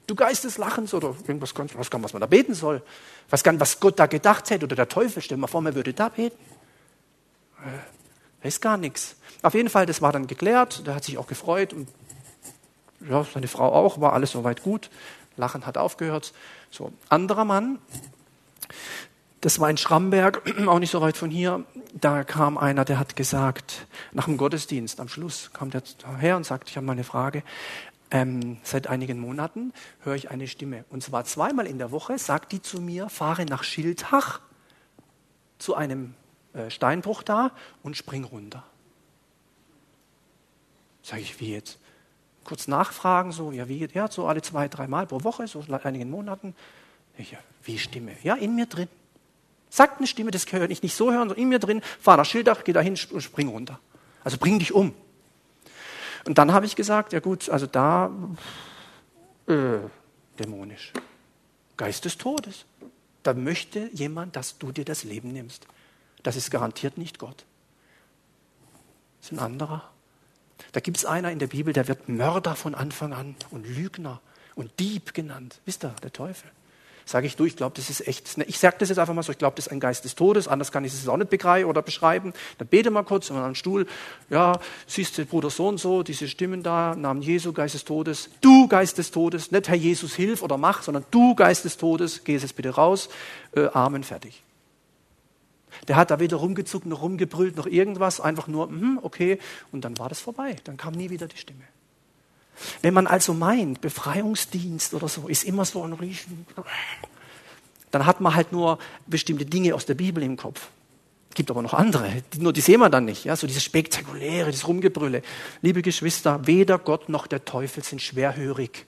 du Geist des Lachens oder irgendwas, was, was man da beten soll. Was, kann, was Gott da gedacht hätte oder der Teufel, stell mal vor, man würde da beten. Äh, ist gar nichts. Auf jeden Fall, das war dann geklärt, der hat sich auch gefreut und ja, seine Frau auch, war alles soweit gut. Lachen hat aufgehört. So, anderer Mann, das war in Schramberg, auch nicht so weit von hier. Da kam einer, der hat gesagt, nach dem Gottesdienst am Schluss kam der her und sagte, ich habe mal eine Frage. Ähm, seit einigen Monaten höre ich eine Stimme. Und zwar zweimal in der Woche sagt die zu mir, fahre nach Schildhach zu einem äh, Steinbruch da und spring runter. Sage ich, wie jetzt? Kurz nachfragen, so, ja, wie, ja, so alle zwei, dreimal pro Woche, so seit einigen Monaten. Ich, wie Stimme? Ja, in mir drin. Sagt eine Stimme, das kann ich nicht so hören, sondern in mir drin, fahr nach Schildach, geh dahin und spring runter. Also bring dich um. Und dann habe ich gesagt, ja gut, also da äh, dämonisch. Geist des Todes. Da möchte jemand, dass du dir das Leben nimmst. Das ist garantiert nicht Gott. ist ein anderer. Da gibt es einer in der Bibel, der wird Mörder von Anfang an und Lügner und Dieb genannt. Wisst ihr, der Teufel. Sage ich du, ich glaube, das ist echt. Ich sage das jetzt einfach mal so, ich glaube, das ist ein Geist des Todes, anders kann ich es auch nicht begreifen oder beschreiben. Dann bete mal kurz an einen Stuhl. Ja, siehst du, Bruder so und so, diese Stimmen da, Namen Jesu, Geist des Todes. Du, Geist des Todes, nicht Herr Jesus, hilf oder mach, sondern du, Geist des Todes, geh jetzt bitte raus. Äh, Amen, fertig. Der hat da weder rumgezuckt noch rumgebrüllt noch irgendwas, einfach nur, mm, okay, und dann war das vorbei. Dann kam nie wieder die Stimme. Wenn man also meint, Befreiungsdienst oder so ist immer so ein riesen, dann hat man halt nur bestimmte Dinge aus der Bibel im Kopf. Es gibt aber noch andere, nur die sehen wir dann nicht. Ja, so dieses Spektakuläre, das Rumgebrülle. Liebe Geschwister, weder Gott noch der Teufel sind schwerhörig.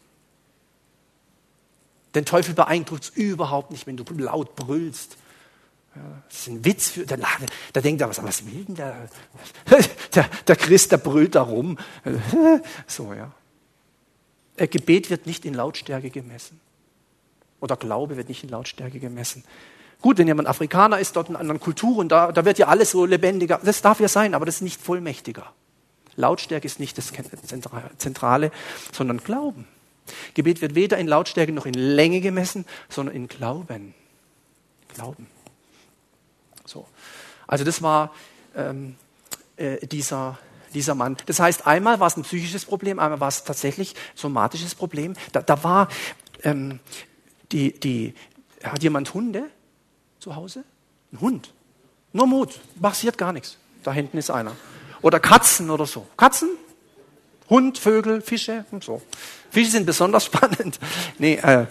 Den Teufel beeindruckt es überhaupt nicht, wenn du laut brüllst. Ja, das ist ein Witz für, da, da denkt er, was, was will denn der, der, der Christ, der brüllt da rum. So, ja. Äh, Gebet wird nicht in Lautstärke gemessen. Oder Glaube wird nicht in Lautstärke gemessen. Gut, wenn jemand Afrikaner ist, dort in anderen Kulturen, da, da wird ja alles so lebendiger. Das darf ja sein, aber das ist nicht vollmächtiger. Lautstärke ist nicht das Zentrale, sondern Glauben. Gebet wird weder in Lautstärke noch in Länge gemessen, sondern in Glauben. Glauben. So. Also das war ähm, äh, dieser dieser Mann. Das heißt, einmal war es ein psychisches Problem, einmal war es tatsächlich somatisches Problem. Da, da war ähm, die, die, hat jemand Hunde zu Hause? Ein Hund. Nur Mut, passiert gar nichts. Da hinten ist einer. Oder Katzen oder so. Katzen? Hund, Vögel, Fische und so. Fische sind besonders spannend. Nee, äh,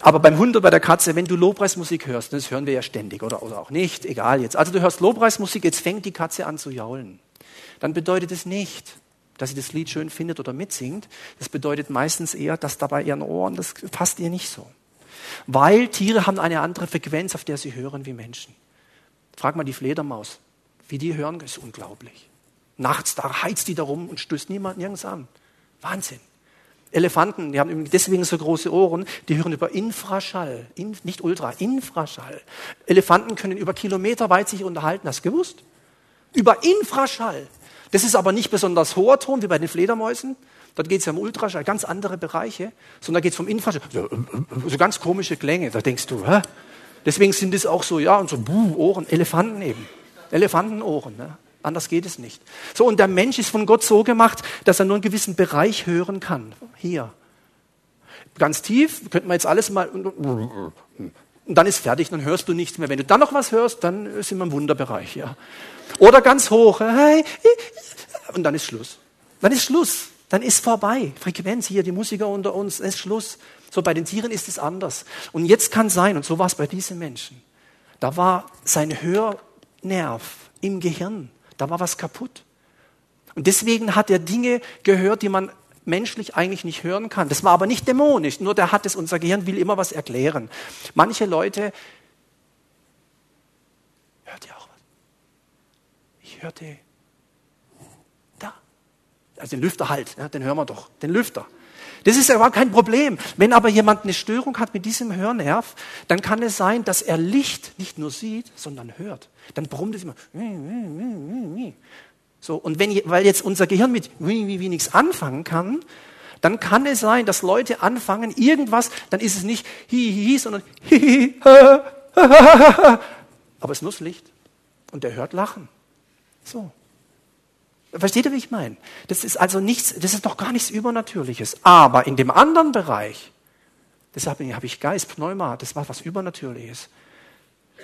aber beim Hund oder bei der Katze, wenn du Lobpreismusik hörst, das hören wir ja ständig oder, oder auch nicht, egal jetzt. Also du hörst Lobpreismusik, jetzt fängt die Katze an zu jaulen dann bedeutet es nicht, dass sie das Lied schön findet oder mitsingt. Das bedeutet meistens eher, dass dabei ihren Ohren, das passt ihr nicht so. Weil Tiere haben eine andere Frequenz, auf der sie hören wie Menschen. Frag mal die Fledermaus, wie die hören, ist unglaublich. Nachts, da heizt die da rum und stößt niemand nirgends an. Wahnsinn. Elefanten, die haben deswegen so große Ohren, die hören über Infraschall, in, nicht Ultra, Infraschall. Elefanten können über Kilometer weit sich unterhalten, hast du gewusst? Über Infraschall. Das ist aber nicht besonders hoher Ton wie bei den Fledermäusen. Dort geht es ja um Ultraschall, ganz andere Bereiche, sondern da geht es um Infraschall. So, so, ganz komische Klänge, da denkst du, hä? Deswegen sind es auch so, ja, und so Buh, Ohren, Elefanten eben. Elefantenohren, ne? anders geht es nicht. So, und der Mensch ist von Gott so gemacht, dass er nur einen gewissen Bereich hören kann. Hier. Ganz tief, könnten wir jetzt alles mal, und dann ist fertig, dann hörst du nichts mehr. Wenn du dann noch was hörst, dann sind wir im Wunderbereich, ja. Oder ganz hoch. Und dann ist Schluss. Dann ist Schluss. Dann ist vorbei. Frequenz hier, die Musiker unter uns, ist Schluss. So bei den Tieren ist es anders. Und jetzt kann sein, und so war es bei diesen Menschen. Da war sein Hörnerv im Gehirn. Da war was kaputt. Und deswegen hat er Dinge gehört, die man menschlich eigentlich nicht hören kann. Das war aber nicht dämonisch, nur der hat es, unser Gehirn will immer was erklären. Manche Leute hörte da. Also den Lüfter halt, ja, den hören wir doch, den Lüfter. Das ist aber kein Problem. Wenn aber jemand eine Störung hat mit diesem Hörnerv, dann kann es sein, dass er Licht nicht nur sieht, sondern hört. Dann brummt es immer. So, und wenn, weil jetzt unser Gehirn mit wie, wie, wie nichts anfangen kann, dann kann es sein, dass Leute anfangen, irgendwas, dann ist es nicht hi, hi, hi sondern hi, hi, ha, ha, ha, ha. Aber es ist nur das Licht. Und der hört Lachen. So. Versteht ihr, wie ich meine? Das ist also nichts, das ist doch gar nichts Übernatürliches. Aber in dem anderen Bereich, deshalb habe ich Geist, Pneuma, das war was Übernatürliches.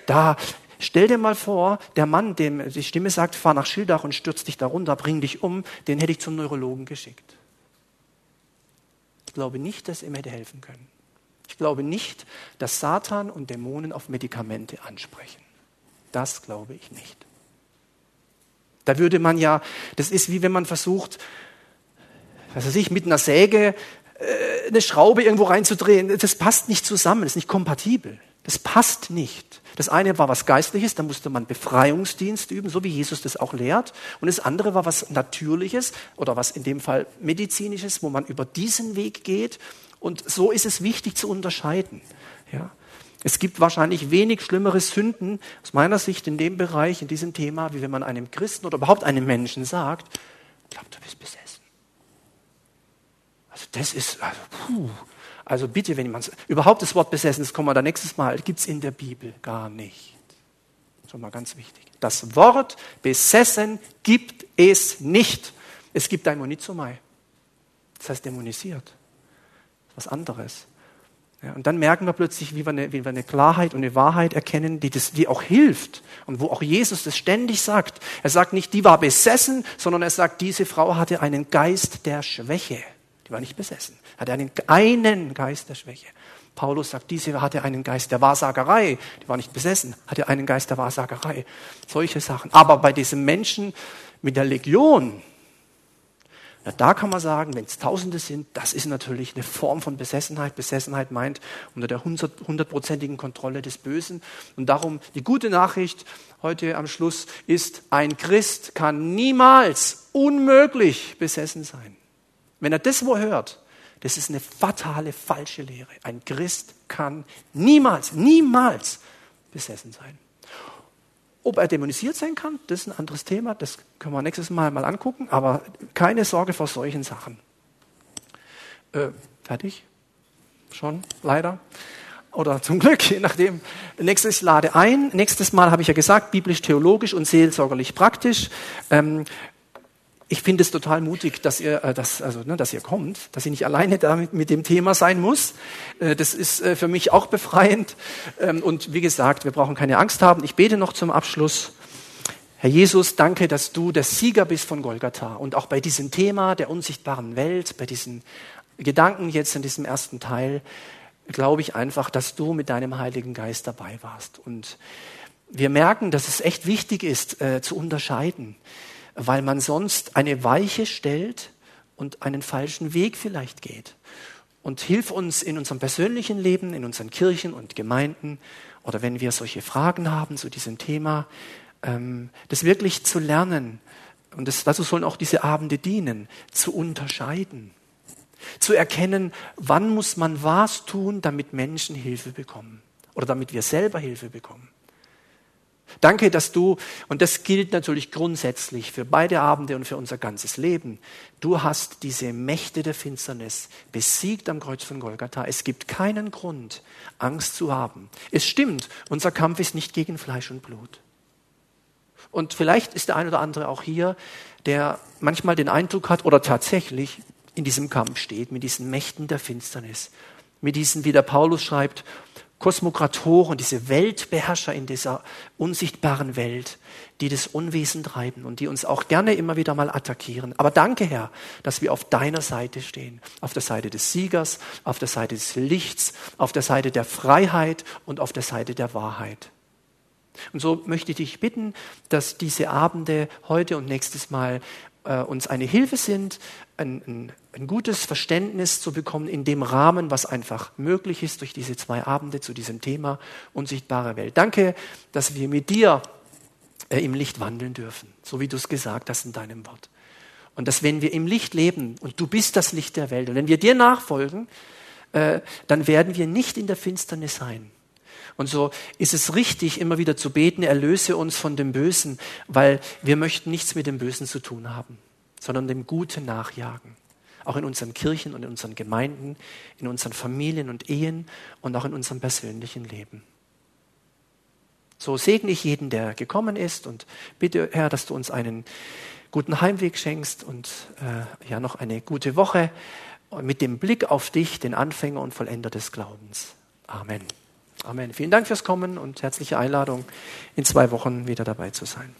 Da, stell dir mal vor, der Mann, dem die Stimme sagt, fahr nach Schildach und stürz dich darunter, bring dich um, den hätte ich zum Neurologen geschickt. Ich glaube nicht, dass er mir hätte helfen können. Ich glaube nicht, dass Satan und Dämonen auf Medikamente ansprechen. Das glaube ich nicht. Da würde man ja, das ist wie wenn man versucht, was weiß ich, mit einer Säge äh, eine Schraube irgendwo reinzudrehen. Das passt nicht zusammen, ist nicht kompatibel. Das passt nicht. Das eine war was Geistliches, da musste man Befreiungsdienst üben, so wie Jesus das auch lehrt. Und das andere war was Natürliches oder was in dem Fall Medizinisches, wo man über diesen Weg geht. Und so ist es wichtig zu unterscheiden. Ja. Es gibt wahrscheinlich wenig schlimmere Sünden aus meiner Sicht in dem Bereich, in diesem Thema, wie wenn man einem Christen oder überhaupt einem Menschen sagt, ich glaube, du bist besessen. Also das ist, also, puh. Also bitte, wenn jemand, überhaupt das Wort besessen, das kommen wir da nächstes Mal, gibt es in der Bibel gar nicht. Schon mal ganz wichtig. Das Wort besessen gibt es nicht. Es gibt Dämonizomai. Das heißt dämonisiert. Was anderes. Ja, und dann merken wir plötzlich, wie wir, eine, wie wir eine Klarheit und eine Wahrheit erkennen, die, das, die auch hilft und wo auch Jesus das ständig sagt. Er sagt nicht, die war besessen, sondern er sagt, diese Frau hatte einen Geist der Schwäche. Die war nicht besessen, hatte einen, einen Geist der Schwäche. Paulus sagt, diese hatte einen Geist der Wahrsagerei, die war nicht besessen, hatte einen Geist der Wahrsagerei. Solche Sachen. Aber bei diesem Menschen mit der Legion, na, da kann man sagen, wenn es Tausende sind, das ist natürlich eine Form von Besessenheit. Besessenheit meint unter der hundertprozentigen Kontrolle des Bösen. Und darum die gute Nachricht heute am Schluss ist, ein Christ kann niemals unmöglich besessen sein. Wenn er das wo hört, das ist eine fatale, falsche Lehre. Ein Christ kann niemals, niemals besessen sein. Ob er dämonisiert sein kann, das ist ein anderes Thema, das können wir nächstes Mal mal angucken, aber keine Sorge vor solchen Sachen. Äh, fertig? Schon, leider. Oder zum Glück, je nachdem. Nächstes lade ein. Nächstes Mal habe ich ja gesagt, biblisch-theologisch und seelsorgerlich praktisch. Ähm, ich finde es total mutig, dass ihr, äh, dass, also, ne, dass ihr kommt, dass ihr nicht alleine damit mit dem Thema sein muss. Äh, das ist äh, für mich auch befreiend. Ähm, und wie gesagt, wir brauchen keine Angst haben. Ich bete noch zum Abschluss. Herr Jesus, danke, dass du der Sieger bist von Golgatha und auch bei diesem Thema der unsichtbaren Welt, bei diesen Gedanken jetzt in diesem ersten Teil, glaube ich einfach, dass du mit deinem Heiligen Geist dabei warst. Und wir merken, dass es echt wichtig ist, äh, zu unterscheiden weil man sonst eine Weiche stellt und einen falschen Weg vielleicht geht. Und hilf uns in unserem persönlichen Leben, in unseren Kirchen und Gemeinden oder wenn wir solche Fragen haben zu diesem Thema, ähm, das wirklich zu lernen. Und das, dazu sollen auch diese Abende dienen, zu unterscheiden. Zu erkennen, wann muss man was tun, damit Menschen Hilfe bekommen oder damit wir selber Hilfe bekommen. Danke, dass du, und das gilt natürlich grundsätzlich für beide Abende und für unser ganzes Leben, du hast diese Mächte der Finsternis besiegt am Kreuz von Golgatha. Es gibt keinen Grund, Angst zu haben. Es stimmt, unser Kampf ist nicht gegen Fleisch und Blut. Und vielleicht ist der ein oder andere auch hier, der manchmal den Eindruck hat oder tatsächlich in diesem Kampf steht, mit diesen Mächten der Finsternis, mit diesen, wie der Paulus schreibt, Kosmokratoren, diese Weltbeherrscher in dieser unsichtbaren Welt, die das Unwesen treiben und die uns auch gerne immer wieder mal attackieren. Aber danke, Herr, dass wir auf deiner Seite stehen. Auf der Seite des Siegers, auf der Seite des Lichts, auf der Seite der Freiheit und auf der Seite der Wahrheit. Und so möchte ich dich bitten, dass diese Abende heute und nächstes Mal äh, uns eine Hilfe sind, ein, ein, ein gutes Verständnis zu bekommen in dem Rahmen, was einfach möglich ist durch diese zwei Abende zu diesem Thema unsichtbare Welt. Danke, dass wir mit dir äh, im Licht wandeln dürfen, so wie du es gesagt hast in deinem Wort. Und dass wenn wir im Licht leben und du bist das Licht der Welt und wenn wir dir nachfolgen, äh, dann werden wir nicht in der Finsternis sein. Und so ist es richtig, immer wieder zu beten, erlöse uns von dem Bösen, weil wir möchten nichts mit dem Bösen zu tun haben, sondern dem Guten nachjagen. Auch in unseren Kirchen und in unseren Gemeinden, in unseren Familien und Ehen und auch in unserem persönlichen Leben. So segne ich jeden, der gekommen ist und bitte, Herr, dass du uns einen guten Heimweg schenkst und äh, ja noch eine gute Woche mit dem Blick auf dich, den Anfänger und Vollender des Glaubens. Amen. Amen. Vielen Dank fürs Kommen und herzliche Einladung, in zwei Wochen wieder dabei zu sein.